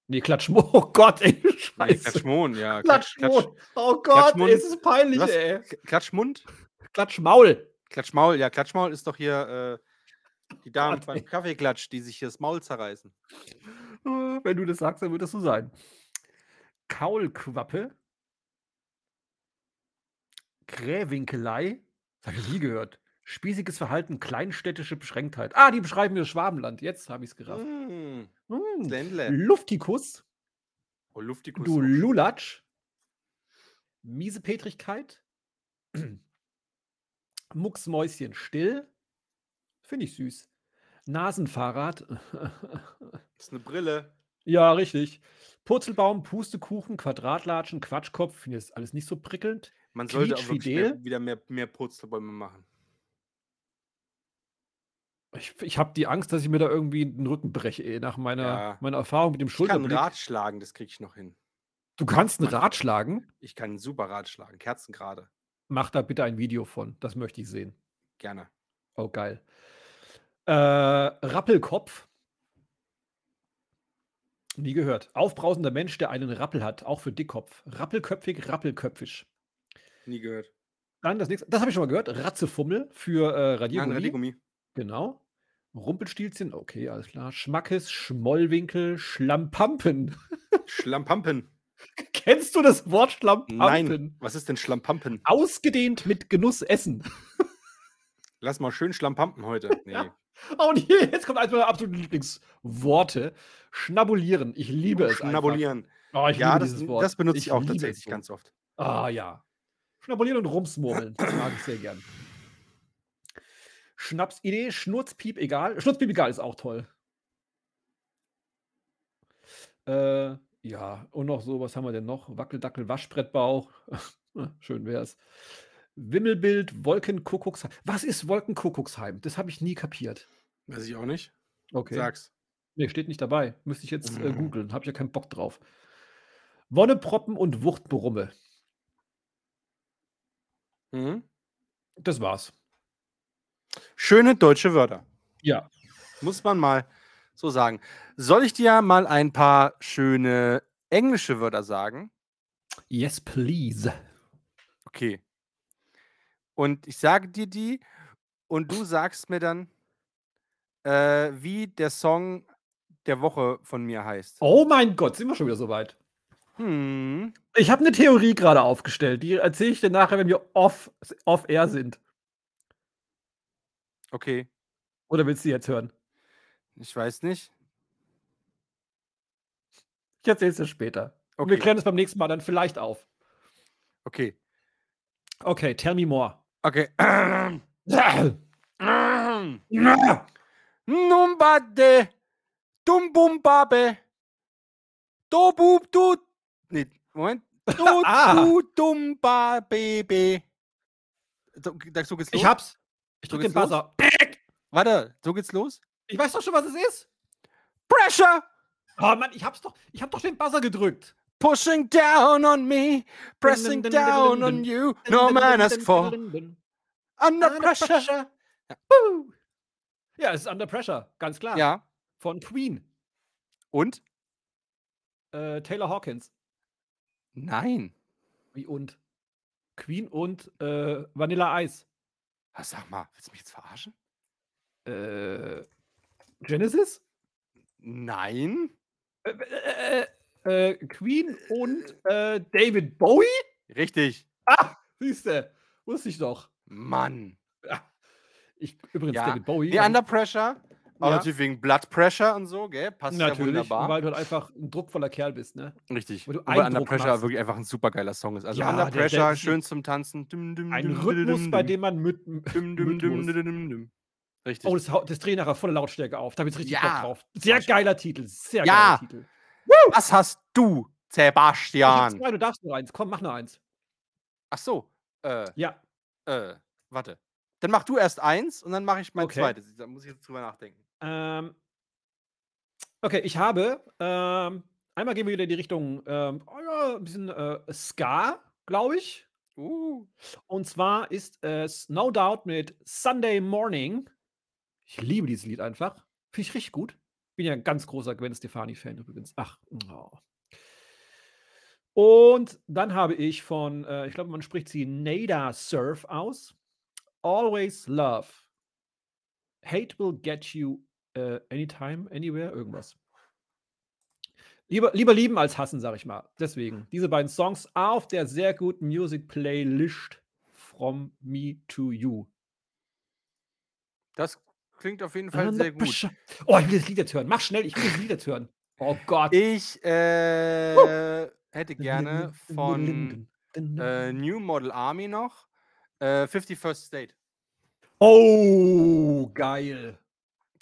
Nee, Klatschmo, oh Gott, ey, Nee, scheiße. Klatschmohn, ja. Klatsch, Klatschmund. Klatsch, Oh Gott, ey, es ist peinlich, Was? ey. Klatschmund? Klatschmaul. Klatschmaul, ja, Klatschmaul ist doch hier äh, die Damen beim. Kaffeeklatsch, die sich hier das Maul zerreißen. Wenn du das sagst, dann wird das so sein. Kaulquappe. Krähwinkelei. Das habe ich nie gehört. Spießiges Verhalten, kleinstädtische Beschränktheit. Ah, die beschreiben mir das Schwabenland. Jetzt habe ich es gerafft. Mm, Mm. Ländle. Luftikus. Oh, Luftikus. Du. Lulatsch. Miesepetrigkeit. Mucksmäuschen still. Finde ich süß. Nasenfahrrad. Das ist eine Brille. ja, richtig. Purzelbaum, Pustekuchen, Quadratlatschen, Quatschkopf. Finde ich das alles nicht so prickelnd. Man sollte auch mehr, wieder mehr, mehr Purzelbäume machen. Ich, ich habe die Angst, dass ich mir da irgendwie den Rücken breche, ey, nach meiner, Ja. meiner Erfahrung mit dem Ich kann Schulterblick. Rad schlagen, das kriege ich noch hin. Du kannst ein Mann. Rad schlagen. Ich kann ein super Rad schlagen, kerzengerade. Mach da bitte ein Video von. Das möchte ich sehen. Gerne. Oh, geil. Äh, Rappelkopf. Nie gehört. Aufbrausender Mensch, der einen Rappel hat, auch für Dickkopf. Rappelköpfig, rappelköpfisch. Nie gehört. Dann das nächste, das habe ich schon mal gehört. Ratzefummel für äh, Nein, Radiergummi. Radiergummi. Genau. Rumpelstilzchen, okay, alles klar. Schmackes, Schmollwinkel, Schlampampen. Schlampampen. Kennst du das Wort Schlammpampen? Nein. Was ist denn Schlammpampen? Ausgedehnt mit Genuss essen. Lass mal schön Schlammpampen heute. Nee. Ja. Oh, und hier, jetzt kommt eines meiner absoluten Lieblingsworte. Schnabulieren. Ich liebe es. einfach. Schnabulieren. Oh, ich Ja, liebe das, dieses Wort. das benutze ich, auch liebe es tatsächlich so. ganz oft. Ah ja. Schnabulieren und rumsmurmeln. Das mag ich sehr gern. Schnapsidee, Schnurzpiep egal. Schnurzpiep egal ist auch toll. Äh, ja, und noch so, was haben wir denn noch? Wackeldackel, Waschbrettbauch. Schön wär's. Wimmelbild, Wolkenkuckucksheim. Was ist Wolkenkuckucksheim? Das habe ich nie kapiert. Weiß ich auch nicht. Okay. Sag's. Nee, steht nicht dabei. Müsste ich jetzt äh, Mhm. googeln. Habe ich ja keinen Bock drauf. Wonneproppen und Wuchtbrumme. Mhm. Das war's. Schöne deutsche Wörter. Ja. Muss man mal so sagen. Soll ich dir mal ein paar schöne englische Wörter sagen? Yes, please. Okay. Und ich sage dir die und du sagst mir dann, äh, wie der Song der Woche von mir heißt. Oh mein Gott, sind wir schon wieder so weit. Hm. Ich habe eine Theorie gerade aufgestellt. Die erzähle ich dir nachher, wenn wir off, off air sind. Okay. Oder willst du die jetzt hören? Ich weiß nicht. Ich erzähle es dir später. Und wir Okay. klären es beim nächsten Mal dann vielleicht auf. Okay. Okay, tell me more. Okay. Numbade. Dumbumbabe. Dobub du. Nee, Moment. Du Ah. du dumbabebe. So, geht's los. Ich hab's. Ich So drück den los? Buzzer. Warte, so geht's los. Ich weiß doch schon, was es ist. Pressure Oh Mann, ich hab's doch. Ich hab doch den Buzzer gedrückt. pushing down on me, pressing down on you. No man asked for under pressure. Woo. Ja, es ist Under Pressure, ganz klar. Ja. Von Queen. Und? Äh, Taylor Hawkins. Nein. Wie und? Queen und äh, Vanilla Ice. Ah, Sag mal, willst du mich jetzt verarschen? Äh, Genesis? Nein. Äh, äh, äh, äh, Queen und äh, David Bowie? Richtig. Ah, siehste, wusste ich doch. Mann. Ich, übrigens, Ja, David Bowie. Die Under Pressure. Auch Ja. natürlich wegen Blood Pressure und so, gell? Passt ja natürlich, wunderbar. weil du halt einfach ein druckvoller Kerl bist, ne? Richtig. weil Wobei Under Pressure machst. wirklich einfach ein super geiler Song ist. Also Ja, Under der- der Pressure, ist ein- schön zum Tanzen. Dum, dum, Ein dum, Rhythmus, bei dem man mit. dum, dum, mit dum, muss. dum, dum, dum. Richtig. Oh, das, das dreh nachher volle Lautstärke auf. Da habe ich richtig Ja. Bock drauf. Sehr geiler Titel. Sehr Ja. geiler Titel. Was hast du, Ich Sebastian? zwei, du darfst nur eins. Komm, mach nur eins. Ach so. Äh, Ja. äh, warte. Dann mach du erst eins und dann mache ich mein Okay. zweites. Da muss ich jetzt drüber nachdenken. Ähm, okay, ich habe ähm, einmal gehen wir wieder in die Richtung ähm, oh ja, ein bisschen äh, Ska, glaube ich. Uh. Und zwar ist es No Doubt mit Sunday Morning. Ich liebe dieses Lied einfach. Finde ich richtig gut. Bin ja ein ganz großer Gwen Stefani-Fan übrigens. Ach. Oh. Und dann habe ich von, äh, ich glaube, man spricht sie Nada Surf aus. Always Love. Hate will get you äh, anytime, anywhere, irgendwas. Lieber, lieber lieben als hassen, sag ich mal. Deswegen, diese beiden Songs auf der sehr guten Music Playlist From Me to You. Das klingt auf jeden Fall Under sehr gut. Oh, ich will das Lied jetzt hören. Mach schnell, ich will das Lied jetzt hören. Oh Gott. Ich äh, hätte gerne von äh, New Model Army noch äh, 51st State. Oh, geil.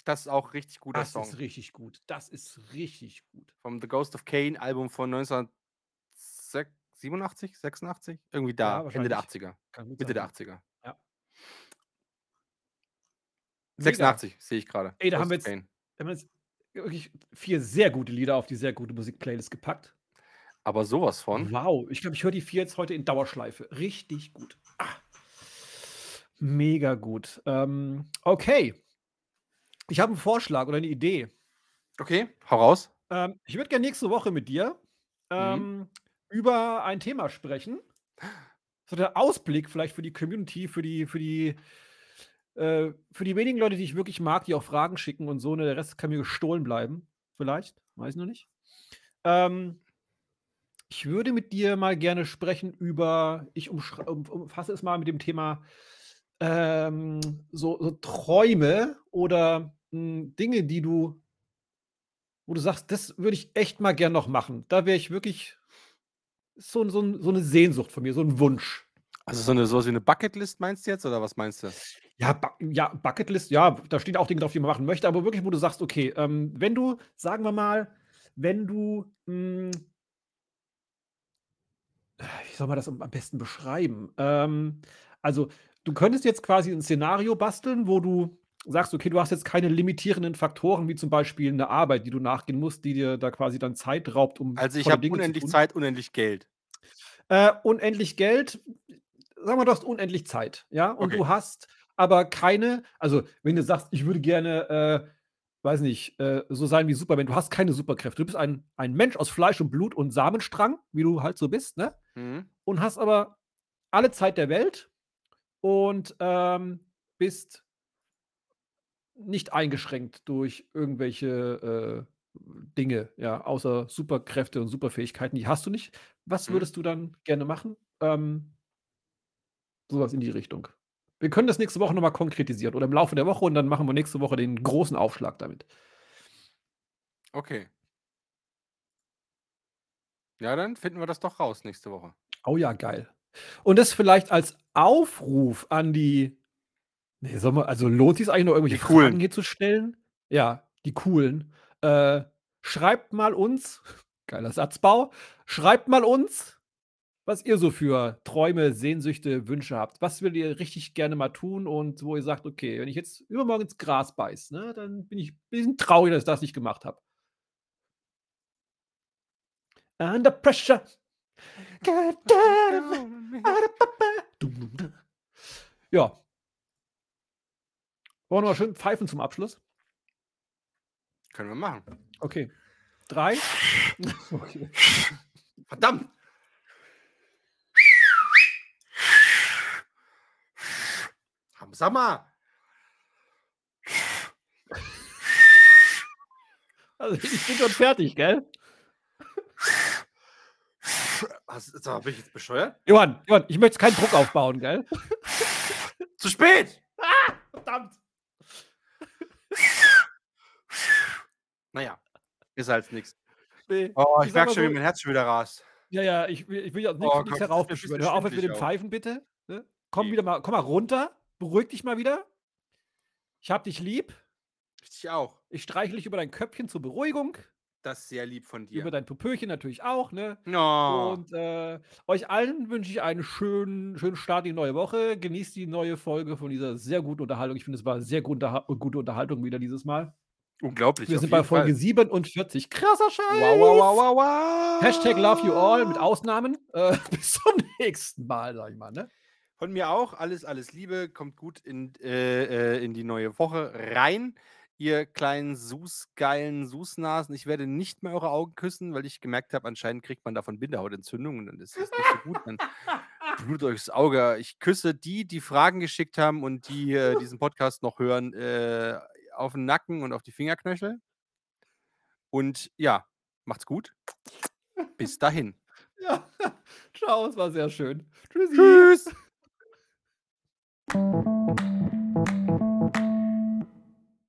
Das ist auch richtig guter Das Song. ist richtig gut. Das ist richtig gut. Vom The Ghost of Kane Album von 1987, 86? Irgendwie da, Ja, Ende der wahrscheinlich. 80er. Kann gut Mitte der sein. 80er. Ja. 86 sehe ich gerade. Ey, da haben wir jetzt- Kane. Wir haben jetzt wirklich vier sehr gute Lieder auf die sehr gute Musik-Playlist gepackt. Aber sowas von. Wow, ich glaube, ich höre die vier jetzt heute in Dauerschleife. Richtig gut. Ah. Mega gut. Ähm, okay. Ich habe einen Vorschlag oder eine Idee. Okay, hau raus. Ähm, ich würde gerne nächste Woche mit dir ähm, über ein Thema sprechen. So der Ausblick vielleicht für die Community, für die, für die, äh, für die wenigen Leute, die ich wirklich mag, die auch Fragen schicken und so. Ne, der Rest kann mir gestohlen bleiben. Vielleicht. Weiß ich noch nicht. Ähm, Ich würde mit dir mal gerne sprechen über ich um umfasse es mal mit dem Thema, ähm, so so Träume oder, hm, Dinge, die du wo du sagst: „Das würde ich echt mal gern noch machen.“ Da wäre ich wirklich so so so 'ne Sehnsucht von mir, so 'n Wunsch. Also, so 'ne so was wie 'ne Bucketlist meinst du jetzt oder was meinst du? Ja, ja, Bucketlist, ja, da stehen auch Dinge drauf, die man machen möchte, aber wirklich, wo du sagst, okay, ähm, wenn du sagen wir mal, wenn du, hm wie soll man das am am besten beschreiben? Ähm, also, du könntest jetzt quasi 'n Szenario basteln, wo du sagst: „Okay, du hast jetzt keine limitierenden Faktoren, wie zum Beispiel 'ne Arbeit, die du nachgehen musst, die dir da quasi dann Zeit raubt, um Also, ich tolle habe Dinge zu unendlich tun.“ Zeit, unendlich Geld. Äh, unendlich Geld sagen wir, du hast unendlich Zeit, ja? Und Okay. du hast aber keine also, wenn du sagst: „Ich würde gerne, äh, weiß nicht, äh, so sein wie Superman.“ Du hast keine Superkräfte. Du bist ein ein Mensch aus Fleisch und Blut und Samenstrang, wie du halt so bist, ne? Mhm. Und hast aber alle Zeit der Welt und, ähm, bist nicht eingeschränkt durch irgendwelche, äh, Dinge, ja, außer Superkräfte und Superfähigkeiten, die hast du nicht. Was Mhm. würdest du dann gerne machen? Ähm so was in die Richtung. Wir können das nächste Woche noch mal konkretisieren oder im Laufe der Woche und dann machen wir nächste Woche den großen Aufschlag damit. Okay. Ja, dann finden wir das doch raus nächste Woche. Oh ja, geil. Und das vielleicht als Aufruf an die ne, soll man also, lohnt sich's eigentlich noch irgendwelche Fragen hier zu stellen? Ja, die Coolen. Äh, schreibt mal uns geiler Satzbau, schreibt mal uns, was ihr so für Träume, Sehnsüchte, Wünsche habt. Was würdet ihr richtig gerne mal tun und wo ihr sagt: „Okay, wenn ich jetzt übermorgen ins Gras beiße, ne, dann bin ich bisschen traurig, dass ich das nicht gemacht habe.“ Under pressure. God damn. Ja. Wollen wir noch schön pfeifen zum Abschluss? Können wir machen. Okay. 3 Okay. Verdammt! Sag mal. Also, ich bin schon fertig, gell? Sag mal, bin ich jetzt bescheuert? Johann, Johann, ich möchte keinen Druck aufbauen, gell? Zu spät! Ah, verdammt. Na ja, ist halt nix. Ne, Oh, ich merke schon, wie mein Herz schon wieder rast. Ja, ja, ich will ich will ja nix Oh nix Gott, jetzt ist mir 'n heraufbeschwören. Hör auf jetzt mit dem. Pfeifen bitte, ne? Komm Okay. wieder mal komm mal runter, beruhig dich mal wieder. Ich habe dich lieb. Ich auch. Ich streichle dich über dein Köpfchen zur Beruhigung. Das ist sehr lieb von Über dir. dein Popöchen natürlich auch, ne? Oh. Und, äh, euch allen wünsche ich einen schönen schönen Start in die neue Woche. Genießt die neue Folge von dieser sehr guten Unterhaltung. Ich finde, es war sehr gut unterha gute Unterhaltung wieder dieses Mal. Unglaublich, Wir sind bei Folge Fall. 47. Krasser Scheiß! Wow, wow, wow, wow, wow. Hashtag love you all mit Ausnahmen. Äh, bis zum nächsten Mal, sage ich mal, ne? Von mir auch. Alles, alles Liebe. Kommt gut in äh, äh, in die neue Woche rein, ihr kleinen Sus-geilen Susnasen. Ich werde nicht mehr eure Augen küssen, weil ich gemerkt habe, anscheinend kriegt man davon Bindehautentzündung und dann ist das nicht so gut. Dann blutet euch das Auge. Ich küsse die, die Fragen geschickt haben und die, äh, diesen Podcast noch hören, äh, auf 'n Nacken und auf die Fingerknöchel. Und ja, macht's gut. Bis dahin. Ja. Tschau, es war sehr schön. Tschüssi. Tschüss. Thank you.